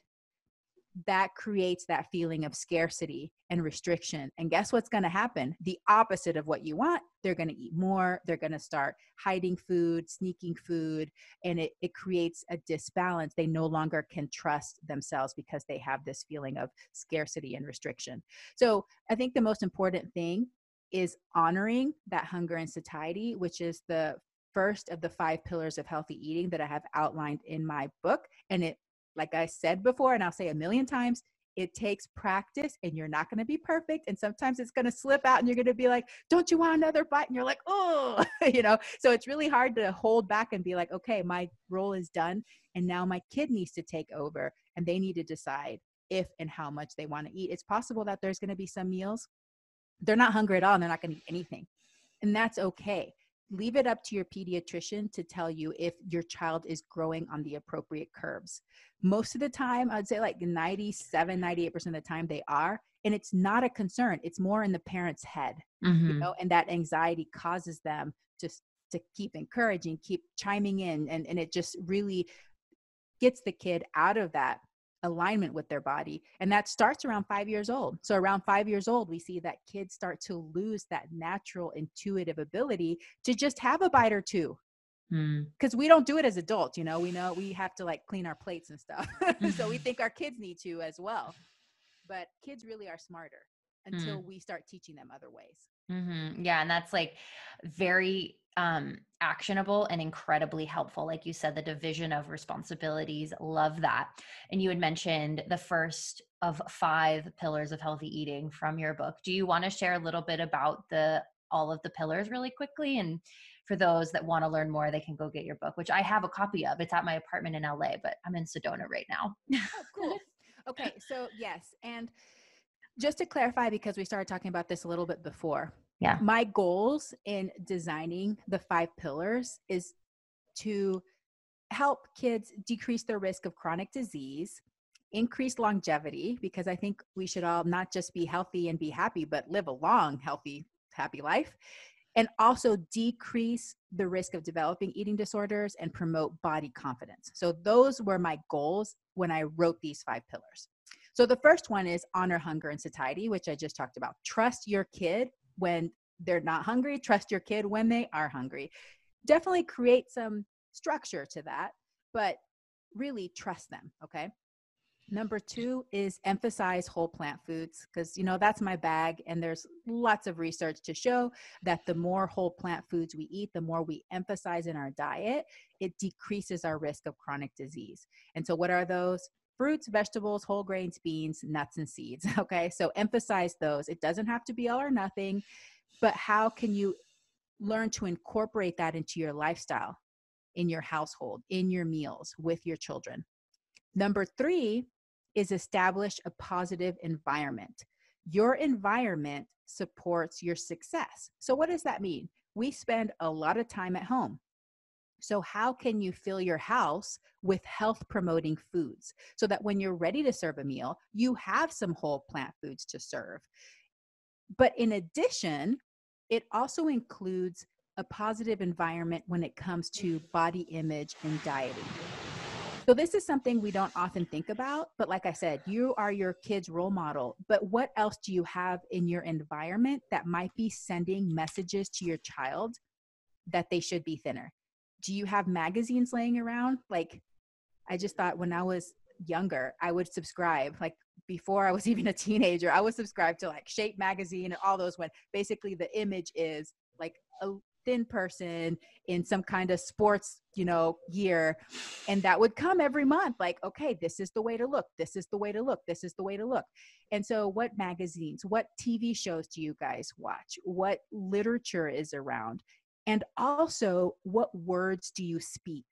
That creates that feeling of scarcity and restriction. And guess what's going to happen? The opposite of what you want. They're going to eat more. They're going to start hiding food, sneaking food, and it, it creates a disbalance. They no longer can trust themselves because they have this feeling of scarcity and restriction. So I think the most important thing is honoring that hunger and satiety, which is the first of the five pillars of healthy eating that I have outlined in my book. And it, like I said before, and I'll say a million times, it takes practice and you're not going to be perfect. And sometimes it's going to slip out and you're going to be like, don't you want another bite? And you're like, oh, you know, so it's really hard to hold back and be like, okay, my role is done. And now my kid needs to take over and they need to decide if and how much they want to eat. It's possible that there's going to be some meals they're not hungry at all and they're not going to eat anything. And that's okay leave it up to your pediatrician to tell you if your child is growing on the appropriate curves. Most of the time, I'd say like 97, 98% of the time they are. And it's not a concern. It's more in the parent's head, mm-hmm. you know, and that anxiety causes them just to keep encouraging, keep chiming in. And, and it just really gets the kid out of that alignment with their body. And that starts around five years old. So, around five years old, we see that kids start to lose that natural intuitive ability to just have a bite or two. Because mm. we don't do it as adults, you know, we know we have to like clean our plates and stuff. so, we think our kids need to as well. But kids really are smarter until mm. we start teaching them other ways. Mm-hmm. Yeah. And that's like very um actionable and incredibly helpful like you said the division of responsibilities love that. And you had mentioned the first of five pillars of healthy eating from your book. Do you want to share a little bit about the all of the pillars really quickly? And for those that want to learn more they can go get your book which i have a copy of. It's at my apartment in la but i'm in sedona right now. Oh, cool. Okay so yes and just to clarify because we started talking about this a little bit before yeah. My goals in designing the five pillars is to help kids decrease their risk of chronic disease increase longevity because i think we should all not just be healthy and be happy but live a long healthy happy life and also decrease the risk of developing eating disorders and promote body confidence. So those were my goals when i wrote these five pillars. So the first one is honor hunger and satiety which i just talked about. Trust your kid when they're not hungry. Trust your kid when they are hungry. Definitely create some structure to that, but really trust them. Okay. Number two is emphasize whole plant foods because, you know, that's my bag. And there's lots of research to show that the more whole plant foods we eat, the more we emphasize in our diet, it decreases our risk of chronic disease. And so, what are those? Fruits, vegetables, whole grains, beans, nuts, and seeds. Okay, so emphasize those. It doesn't have to be all or nothing, but how can you learn to incorporate that into your lifestyle, in your household, in your meals with your children? Number three is establish a positive environment. Your environment supports your success. So, what does that mean? We spend a lot of time at home. So, how can you fill your house with health promoting foods so that when you're ready to serve a meal, you have some whole plant foods to serve? But in addition, it also includes a positive environment when it comes to body image and dieting. So, this is something we don't often think about, but like I said, you are your kid's role model. But what else do you have in your environment that might be sending messages to your child that they should be thinner? Do you have magazines laying around? Like, I just thought when I was younger, I would subscribe. Like before I was even a teenager, I would subscribe to like Shape magazine and all those when basically the image is like a thin person in some kind of sports, you know, gear. And that would come every month, like, okay, this is the way to look. This is the way to look. This is the way to look. And so, what magazines, what TV shows do you guys watch? What literature is around? And also, what words do you speak?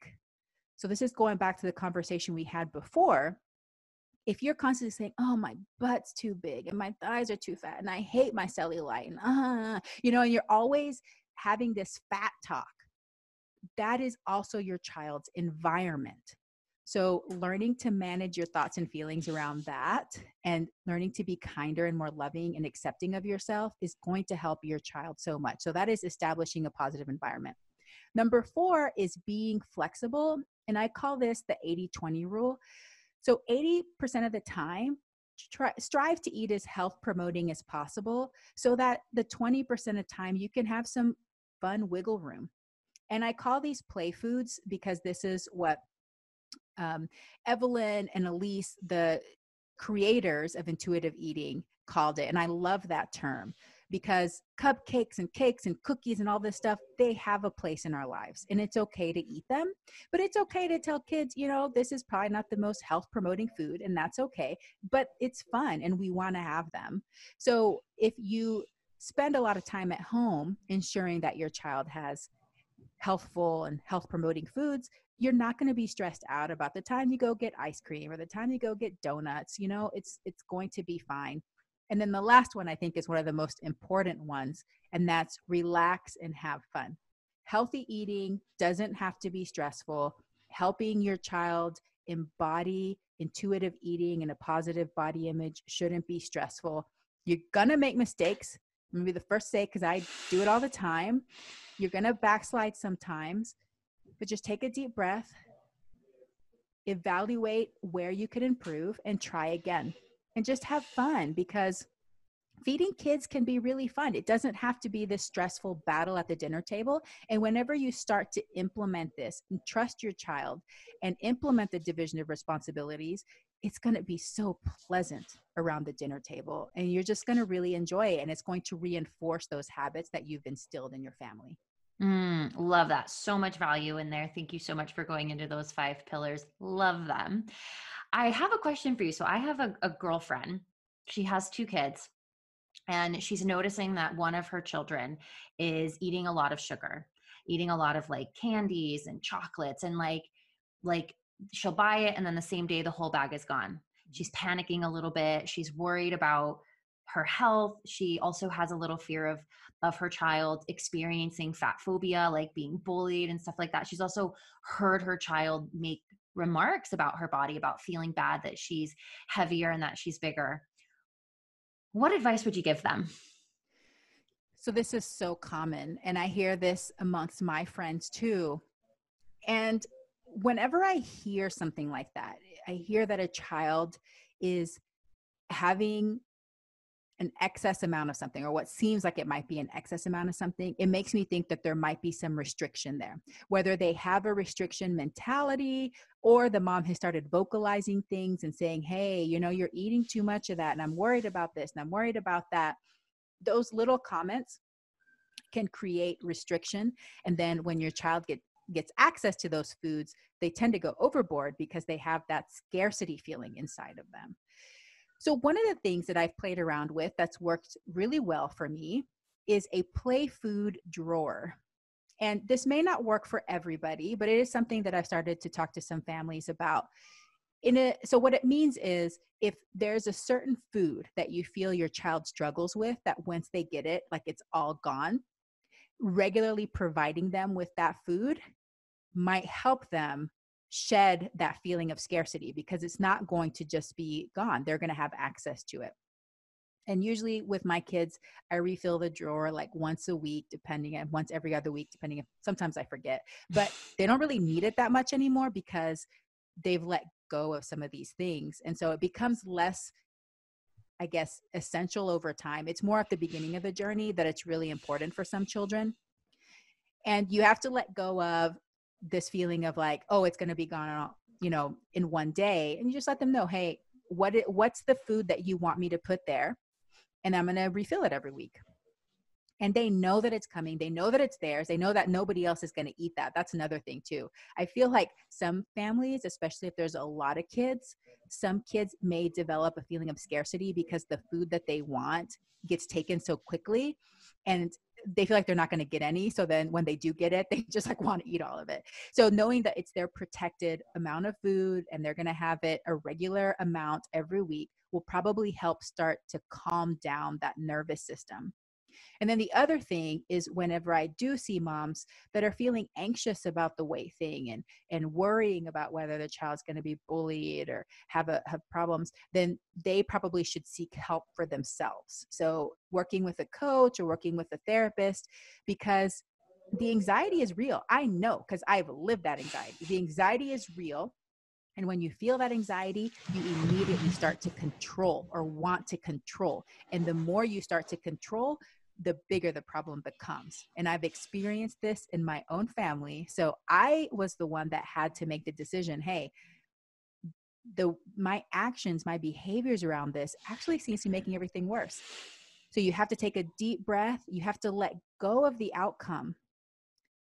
So, this is going back to the conversation we had before. If you're constantly saying, Oh, my butt's too big and my thighs are too fat and I hate my cellulite, and uh, you know, and you're always having this fat talk, that is also your child's environment. So, learning to manage your thoughts and feelings around that and learning to be kinder and more loving and accepting of yourself is going to help your child so much. So, that is establishing a positive environment. Number four is being flexible. And I call this the 80 20 rule. So, 80% of the time, try, strive to eat as health promoting as possible so that the 20% of time you can have some fun wiggle room. And I call these play foods because this is what um, Evelyn and Elyse, the creators of intuitive eating, called it. And I love that term because cupcakes and cakes and cookies and all this stuff, they have a place in our lives and it's okay to eat them. But it's okay to tell kids, you know, this is probably not the most health promoting food and that's okay, but it's fun and we want to have them. So if you spend a lot of time at home ensuring that your child has healthful and health promoting foods, you're not going to be stressed out about the time you go get ice cream or the time you go get donuts. You know, it's it's going to be fine. And then the last one I think is one of the most important ones, and that's relax and have fun. Healthy eating doesn't have to be stressful. Helping your child embody intuitive eating and a positive body image shouldn't be stressful. You're gonna make mistakes. I'm gonna be the first say because I do it all the time. You're gonna backslide sometimes, but just take a deep breath, evaluate where you could improve, and try again and just have fun because feeding kids can be really fun. It doesn't have to be this stressful battle at the dinner table. And whenever you start to implement this and trust your child and implement the division of responsibilities, it's going to be so pleasant around the dinner table and you're just going to really enjoy it and it's going to reinforce those habits that you've instilled in your family. Mm, love that. So much value in there. Thank you so much for going into those five pillars. Love them. I have a question for you. So I have a, a girlfriend. She has two kids and she's noticing that one of her children is eating a lot of sugar eating a lot of like candies and chocolates and like like she'll buy it and then the same day the whole bag is gone she's panicking a little bit she's worried about her health. She also has a little fear of of her child experiencing fat phobia like being bullied and stuff like that. She's also heard her child make remarks about her body about feeling bad that she's heavier and that she's bigger. What advice would you give them? So this is so common and i hear this amongst my friends too. And whenever i hear something like that i hear that a child is having an excess amount of something or what seems like it might be an excess amount of something, it makes me think that there might be some restriction there. Whether they have a restriction mentality or the mom has started vocalizing things and saying, hey, you know, you're eating too much of that and I'm worried about this and I'm worried about that. Those little comments can create restriction. And then when your child get, gets access to those foods, they tend to go overboard because they have that scarcity feeling inside of them. So, one of the things that I've played around with that's worked really well for me is a play food drawer. And this may not work for everybody, but it is something that I've started to talk to some families about. In a, so what it means is if there's a certain food that you feel your child struggles with that once they get it like it's all gone regularly providing them with that food might help them shed that feeling of scarcity because it's not going to just be gone. They're going to have access to it. And usually with my kids, I refill the drawer like once a week, depending on once every other week, depending if sometimes I forget, but they don't really need it that much anymore because they've let go of some of these things. And so it becomes less, I guess, essential over time. It's more at the beginning of the journey that it's really important for some children. And you have to let go of this feeling of like oh it's going to be gone you know in one day and you just let them know hey what it, what's the food that you want me to put there and i'm going to refill it every week. And they know that it's coming they know that it's theirs they know that nobody else is going to eat that that's another thing too. I feel like some families especially if there's a lot of kids some kids may develop a feeling of scarcity because the food that they want gets taken so quickly and they feel like they're not going to get any so then when they do get it they just like want to eat all of it. So knowing that it's their protected amount of food and they're going to have it a regular amount every week will probably help start to calm down that nervous system and then the other thing is whenever I do see moms that are feeling anxious about the weight thing and and worrying about whether the child's going to be bullied or have a have problems, then they probably should seek help for themselves. So working with a coach or working with a therapist because the anxiety is real. I know because I've lived that anxiety. The anxiety is real. And when you feel that anxiety, you immediately start to control or want to control. And the more you start to control, the bigger the problem becomes. And I've experienced this in my own family. So I was the one that had to make the decision hey, the my actions my behaviors around this actually seems to be making everything worse So you have to take a deep breath. You have to let go of the outcome.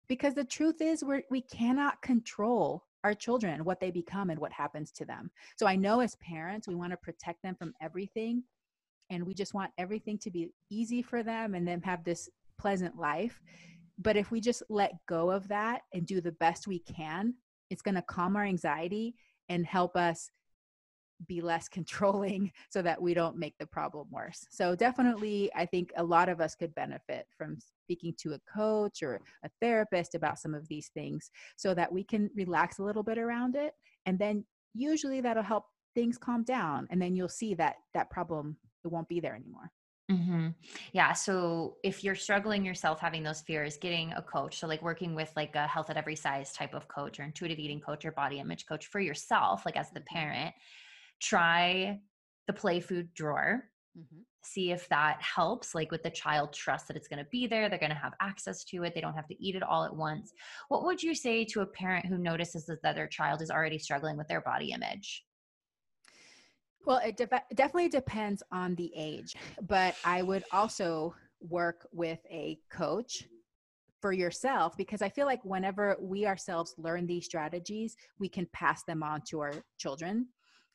Because the truth is, we we cannot control our children, what they become, and what happens to them. So I know as parents, we want to protect them from everything. And we just want everything to be easy for them and them have this pleasant life. But if we just let go of that and do the best we can, it's going to calm our anxiety and help us be less controlling so that we don't make the problem worse. So, definitely, I think a lot of us could benefit from speaking to a coach or a therapist about some of these things so that we can relax a little bit around it. And then, usually, that'll help things calm down. And then you'll see that that problem it won't be there anymore. Mm-hmm. Yeah. So if you're struggling yourself having those fears, getting a coach, so like working with like a health at every size type of coach or intuitive eating coach or body image coach for yourself, like as the mm-hmm. parent, try the play food drawer. Mm-hmm. See if that helps, like with the child, trust that it's going to be there. They're going to have access to it. They don't have to eat it all at once. What would you say to a parent who notices that their child is already struggling with their body image? Well, it de- definitely depends on the age, but I would also work with a coach for yourself because I feel like whenever we ourselves learn these strategies, we can pass them on to our children.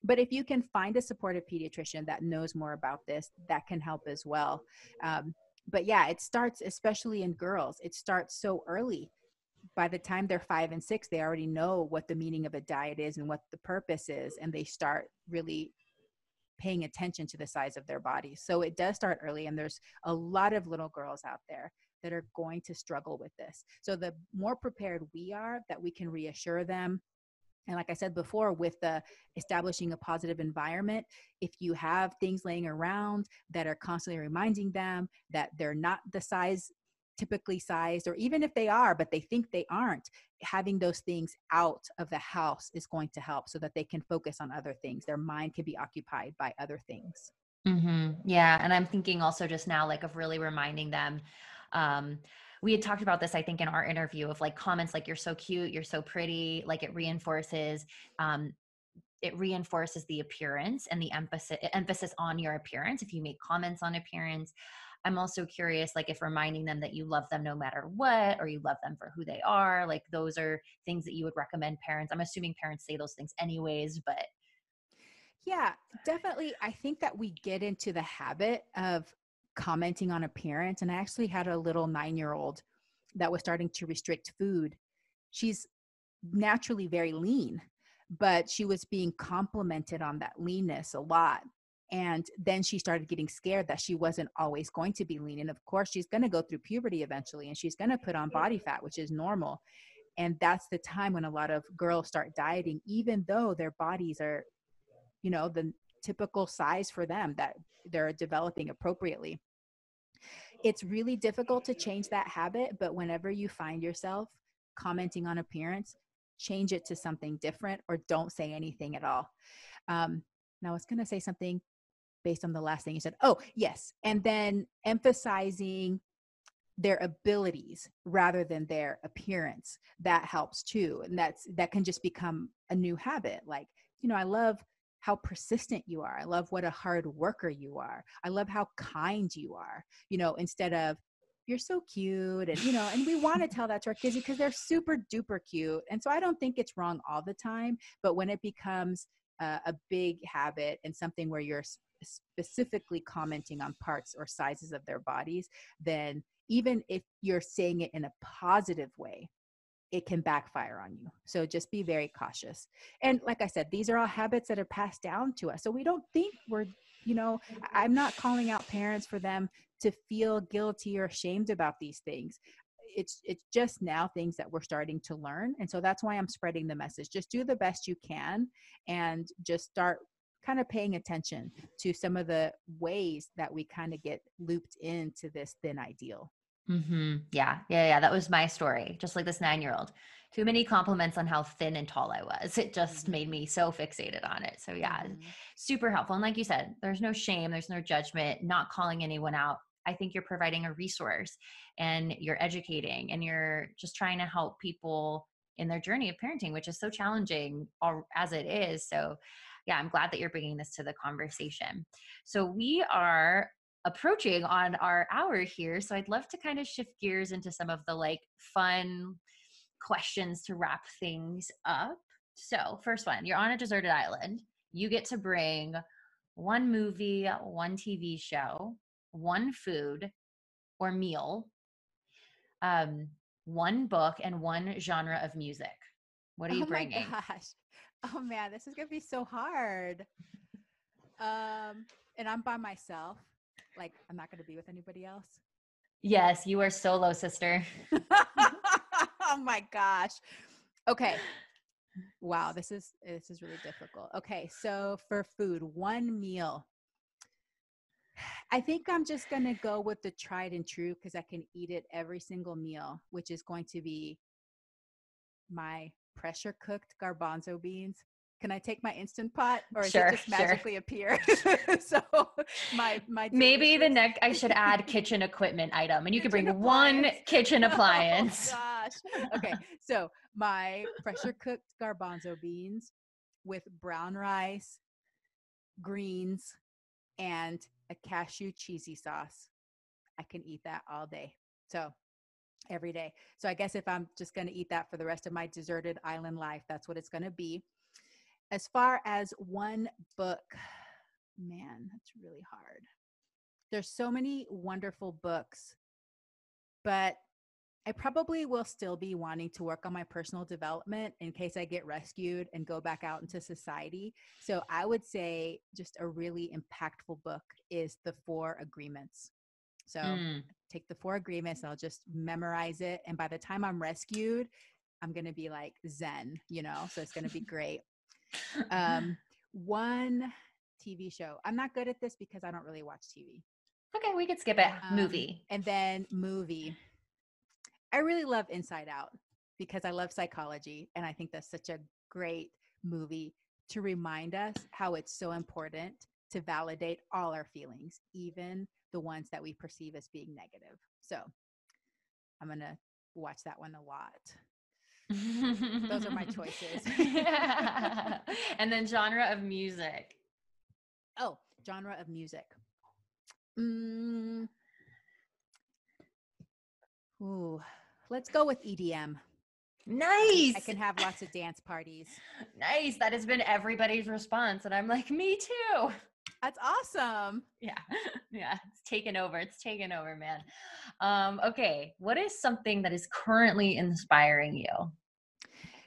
But if you can find a supportive pediatrician that knows more about this, that can help as well. Um, but yeah, it starts, especially in girls, it starts so early. By the time they're five and six, they already know what the meaning of a diet is and what the purpose is, and they start really paying attention to the size of their body. So it does start early, and there's a lot of little girls out there that are going to struggle with this. So the more prepared we are, that we can reassure them. And like I said before, with the establishing a positive environment, if you have things laying around that are constantly reminding them that they're not the size typically sized, or even if they are, but they think they aren't, having those things out of the house is going to help so that they can focus on other things. Their mind can be occupied by other things. Mm-hmm. Yeah. And I'm thinking also just now, like, of really reminding them. Um, we had talked about this, I think, in our interview of like comments like, you're so cute, you're so pretty, like it reinforces um, it reinforces the appearance and the emphasis emphasis on your appearance if you make comments on appearance I'm also curious, like, if reminding them that you love them no matter what, or you love them for who they are, like, those are things that you would recommend parents. I'm assuming parents say those things anyways, but. Yeah, definitely. I think that we get into the habit of commenting on appearance. And I actually had a little nine year old that was starting to restrict food. She's naturally very lean, but she was being complimented on that leanness a lot and then she started getting scared that she wasn't always going to be lean and of course she's going to go through puberty eventually and she's going to put on body fat which is normal and that's the time when a lot of girls start dieting even though their bodies are you know the typical size for them that they're developing appropriately. It's really difficult to change that habit but whenever you find yourself commenting on appearance change it to something different or don't say anything at all. Um, now i was going to say something based on the last thing you said. Oh, yes. And then emphasizing their abilities rather than their appearance that helps too and that's that can just become a new habit like you know i love how persistent you are i love what a hard worker you are i love how kind you are you know instead of you're so cute and you know and we want to tell that to our kids because they're super duper cute and so i don't think it's wrong all the time but when it becomes uh, a big habit and something where you're specifically commenting on parts or sizes of their bodies, then even if you're saying it in a positive way, it can backfire on you. So just be very cautious. And like I said, these are all habits that are passed down to us. So we don't think we're, you know, I'm not calling out parents for them to feel guilty or ashamed about these things. It's it's just now things that we're starting to learn. And so that's why I'm spreading the message. Just do the best you can and just start kind of paying attention to some of the ways that we kind of get looped into this thin ideal. Mm-hmm. Yeah, yeah, yeah. That was my story. Just like this nine-year-old, too many compliments on how thin and tall I was. It just mm-hmm. made me so fixated on it. So yeah, mm-hmm. super helpful. And like you said, there's no shame, there's no judgment. Not calling anyone out. I think you're providing a resource, and you're educating, and you're just trying to help people in their journey of parenting, which is so challenging as it is. So yeah, I'm glad that you're bringing this to the conversation. So we are approaching on our hour here. So I'd love to kind of shift gears into some of the like fun questions to wrap things up. So, first one you're on a deserted island. You get to bring one movie, one TV show, one food or meal, um, one book, and one genre of music. What are you oh bringing? Oh man, this is gonna be so hard. Um, and I'm by myself. Like I'm not gonna be with anybody else. Yes, you are solo, sister. oh my gosh. Okay. Wow, this is this is really difficult. Okay, so for food, one meal. I think I'm just gonna go with the tried and true because I can eat it every single meal, which is going to be my pressure cooked garbanzo beans can I take my instant pot or is sure, it just magically sure. appear? so my my maybe the next I should add kitchen equipment item and you can bring appliance. one kitchen oh appliance. Oh gosh. Okay. So my pressure cooked garbanzo beans with brown rice, greens, and a cashew cheesy sauce. I can eat that all day. So every day. So I guess if I'm just going to eat that for the rest of my deserted island life, that's what it's going to be as far as one book, man, that's really hard. There's so many wonderful books, but I probably will still be wanting to work on my personal development in case I get rescued and go back out into society. So I would say just a really impactful book is The Four Agreements. So mm. take the four agreements, I'll just memorize it. And by the time I'm rescued, I'm going to be like Zen, you know? So it's going to be great. Um, one TV show. I'm not good at this because I don't really watch TV. Okay, we could skip it. Um, movie. And then movie. I really love Inside Out because I love psychology and I think that's such a great movie to remind us how it's so important to validate all our feelings, even the ones that we perceive as being negative. So I'm going to watch that one a lot. Those are my choices. and then genre of music. Oh, genre of music. Mm. Ooh, let's go with EDM. Nice. I can have lots of dance parties. Nice. That has been everybody's response. And I'm like, me too. That's awesome. Yeah. Yeah. It's taken over. It's taken over, man. Um, okay. What is something that is currently inspiring you?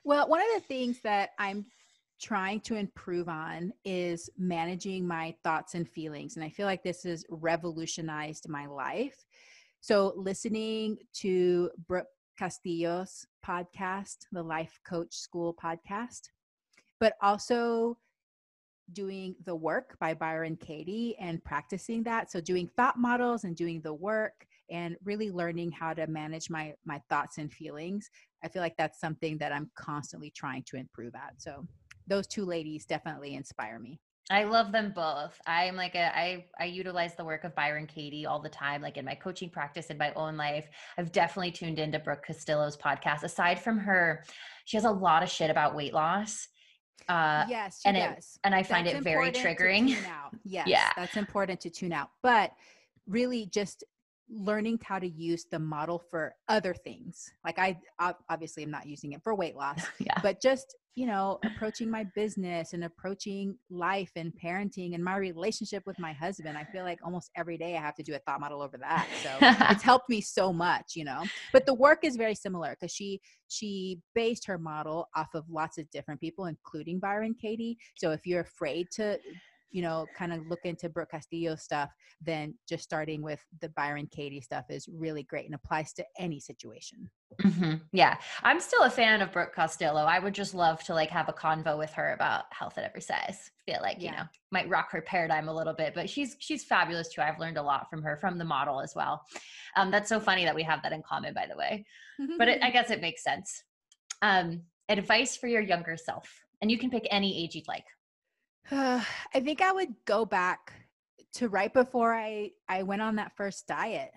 Well, one of the things that I'm trying to improve on is managing my thoughts and feelings. And I feel like this has revolutionized my life. So, listening to Brooke Castillo's podcast, the Life Coach School podcast, but also doing the work by Byron Katie and practicing that. So, doing thought models and doing the work and really learning how to manage my my thoughts and feelings. I feel like that's something that I'm constantly trying to improve at. So, those two ladies definitely inspire me. I love them both. I'm like a I I utilize the work of Byron Katie all the time, like in my coaching practice in my own life. I've definitely tuned into Brooke Castillo's podcast. Aside from her, she has a lot of shit about weight loss. Uh, yes, and does. it and I find that's it very triggering. Yes, yeah, that's important to tune out. But really, just learning how to use the model for other things. Like I obviously I'm not using it for weight loss, yeah. but just, you know, approaching my business and approaching life and parenting and my relationship with my husband. I feel like almost every day I have to do a thought model over that. So it's helped me so much, you know. But the work is very similar because she she based her model off of lots of different people, including Byron Katie. So if you're afraid to you know, kind of look into Brooke Castillo stuff, then just starting with the Byron Katie stuff is really great and applies to any situation. Mm-hmm. Yeah. I'm still a fan of Brooke Castillo. I would just love to like have a convo with her about health at every size. Feel like, yeah. you know, might rock her paradigm a little bit, but she's, she's fabulous too. I've learned a lot from her, from the model as well. Um, that's so funny that we have that in common, by the way, but it, I guess it makes sense. Um, advice for your younger self, and you can pick any age you'd like. I think I would go back to right before I I went on that first diet.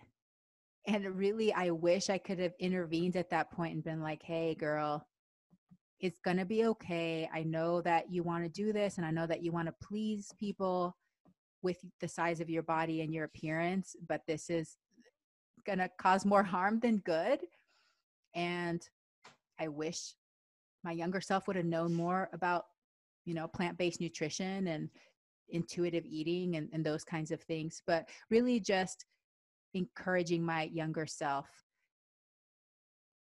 And really I wish I could have intervened at that point and been like, "Hey girl, it's going to be okay. I know that you want to do this and I know that you want to please people, with the size of your body and your appearance, but this is going to cause more harm than good. And I wish my younger self would have known more about, you know, plant based nutrition and intuitive eating and, and those kinds of things. But really just encouraging my younger self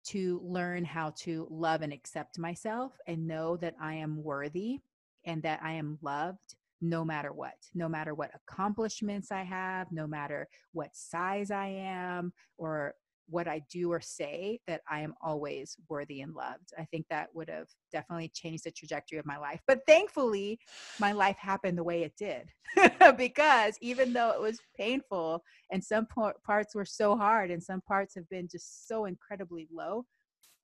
to learn how to love and accept myself and know that I am worthy and that I am loved no matter what, no matter what accomplishments I have, no matter what size I am or what I do or say, that I am always worthy and loved. I think that would have definitely changed the trajectory of my life. But thankfully, my life happened the way it did because even though it was painful and some parts were so hard and some parts have been just so incredibly low,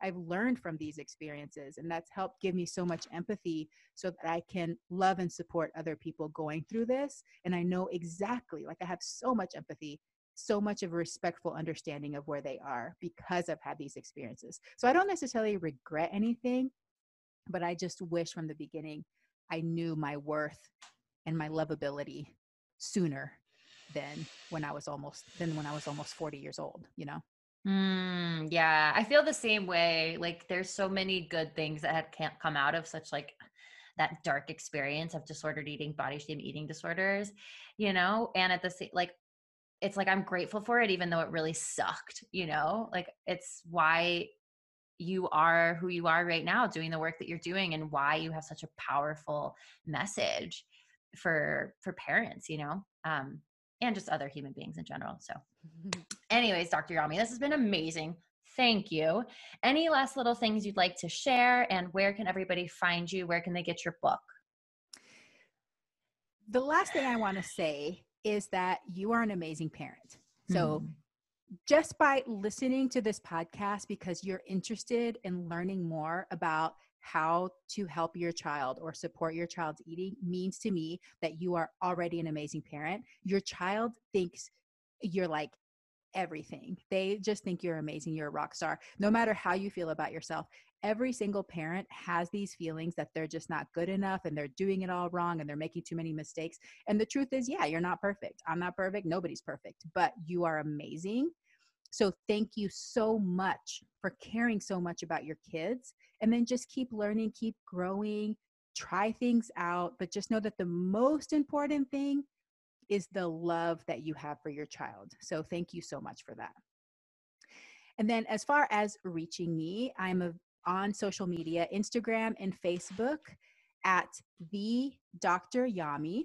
I've learned from these experiences, and that's helped give me so much empathy so that I can love and support other people going through this. And I know exactly, like, I have so much empathy, so much of a respectful understanding of where they are because I've had these experiences. So I don't necessarily regret anything, but I just wish from the beginning I knew my worth and my lovability sooner than when I was almost than when I was almost 40 years old, you know? Mm, yeah, I feel the same way. Like there's so many good things that have can't come out of such like that dark experience of disordered eating, body shame eating disorders, you know? And at the same like it's like I'm grateful for it even though it really sucked, you know? Like it's why you are who you are right now doing the work that you're doing and why you have such a powerful message for for parents, you know? Um and just other human beings in general. So, anyways, Dr. Yami, this has been amazing. Thank you. Any last little things you'd like to share, and where can everybody find you? Where can they get your book? The last thing I want to say is that you are an amazing parent. So, mm just by listening to this podcast because you're interested in learning more about how to help your child or support your child's eating means to me that you are already an amazing parent. Your child thinks you're like everything. They just think you're amazing. You're a rock star. No matter how you feel about yourself, every single parent has these feelings that they're just not good enough and they're doing it all wrong and they're making too many mistakes. And the truth is, yeah, you're not perfect. I'm not perfect. Nobody's perfect, but you are amazing. So thank you so much for caring so much about your kids. And then just keep learning, keep growing, try things out. But just know that the most important thing is the love that you have for your child. So thank you so much for that. And then as far as reaching me, I'm a, on social media, Instagram and Facebook at the Dr. Yami.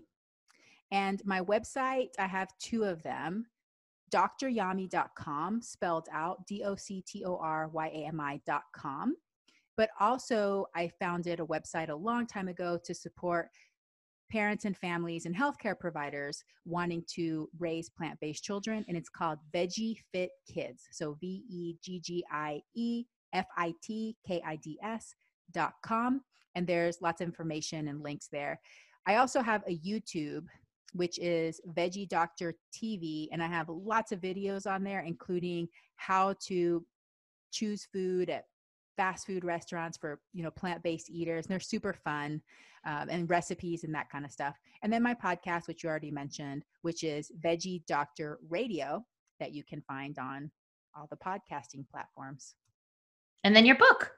And my website, I have two of them doctoryami.com, spelled out D O C T O R Y A M I.com. But also, I founded a website a long time ago to support parents and families and healthcare providers wanting to raise plant based children, and it's called Veggie Fit Kids. So V E G G I E F I T K I D S dot com. And there's lots of information and links there. I also have a YouTube which is Veggie Doctor TV. And I have lots of videos on there, including how to choose food at fast food restaurants for you know plant-based eaters and they're super fun um, and recipes and that kind of stuff and then my podcast which you already mentioned which is veggie doctor radio that you can find on all the podcasting platforms and then your book.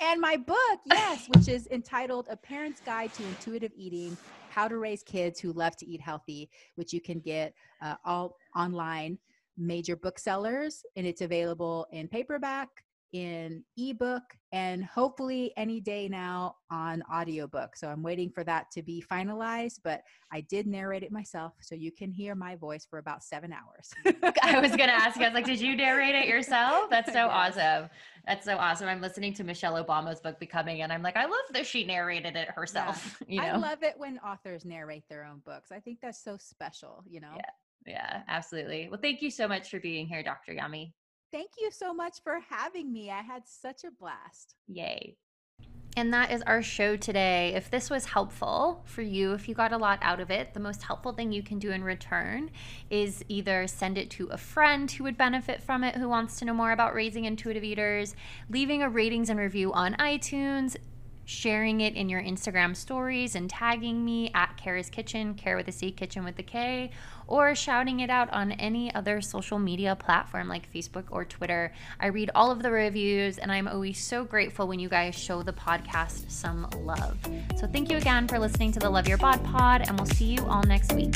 And my book yes which is entitled a parent's guide to intuitive eating how to Raise Kids Who Love to Eat Healthy, which you can get uh, all online major booksellers, and it's available in paperback, in ebook and hopefully any day now on audiobook. So I'm waiting for that to be finalized, but I did narrate it myself so you can hear my voice for about 7 hours. I was going to ask you I was like did you narrate it yourself? That's so awesome. That's so awesome. I'm listening to Michelle Obama's book Becoming and I'm like I love that she narrated it herself, yeah. you know. I love it when authors narrate their own books. I think that's so special, you know. Yeah. Yeah, absolutely. Well, thank you so much for being here, Dr. Yami. Thank you so much for having me. I had such a blast. Yay. And that is our show today. If this was helpful for you, if you got a lot out of it, the most helpful thing you can do in return is either send it to a friend who would benefit from it, who wants to know more about raising intuitive eaters, leaving a ratings and review on iTunes, sharing it in your Instagram stories and tagging me at Cara's Kitchen, Cara with a C, Kitchen with a K, or shouting it out on any other social media platform like Facebook or Twitter. I read all of the reviews and I'm always so grateful when you guys show the podcast some love. So thank you again for listening to the Love Your Bod Pod, and we'll see you all next week.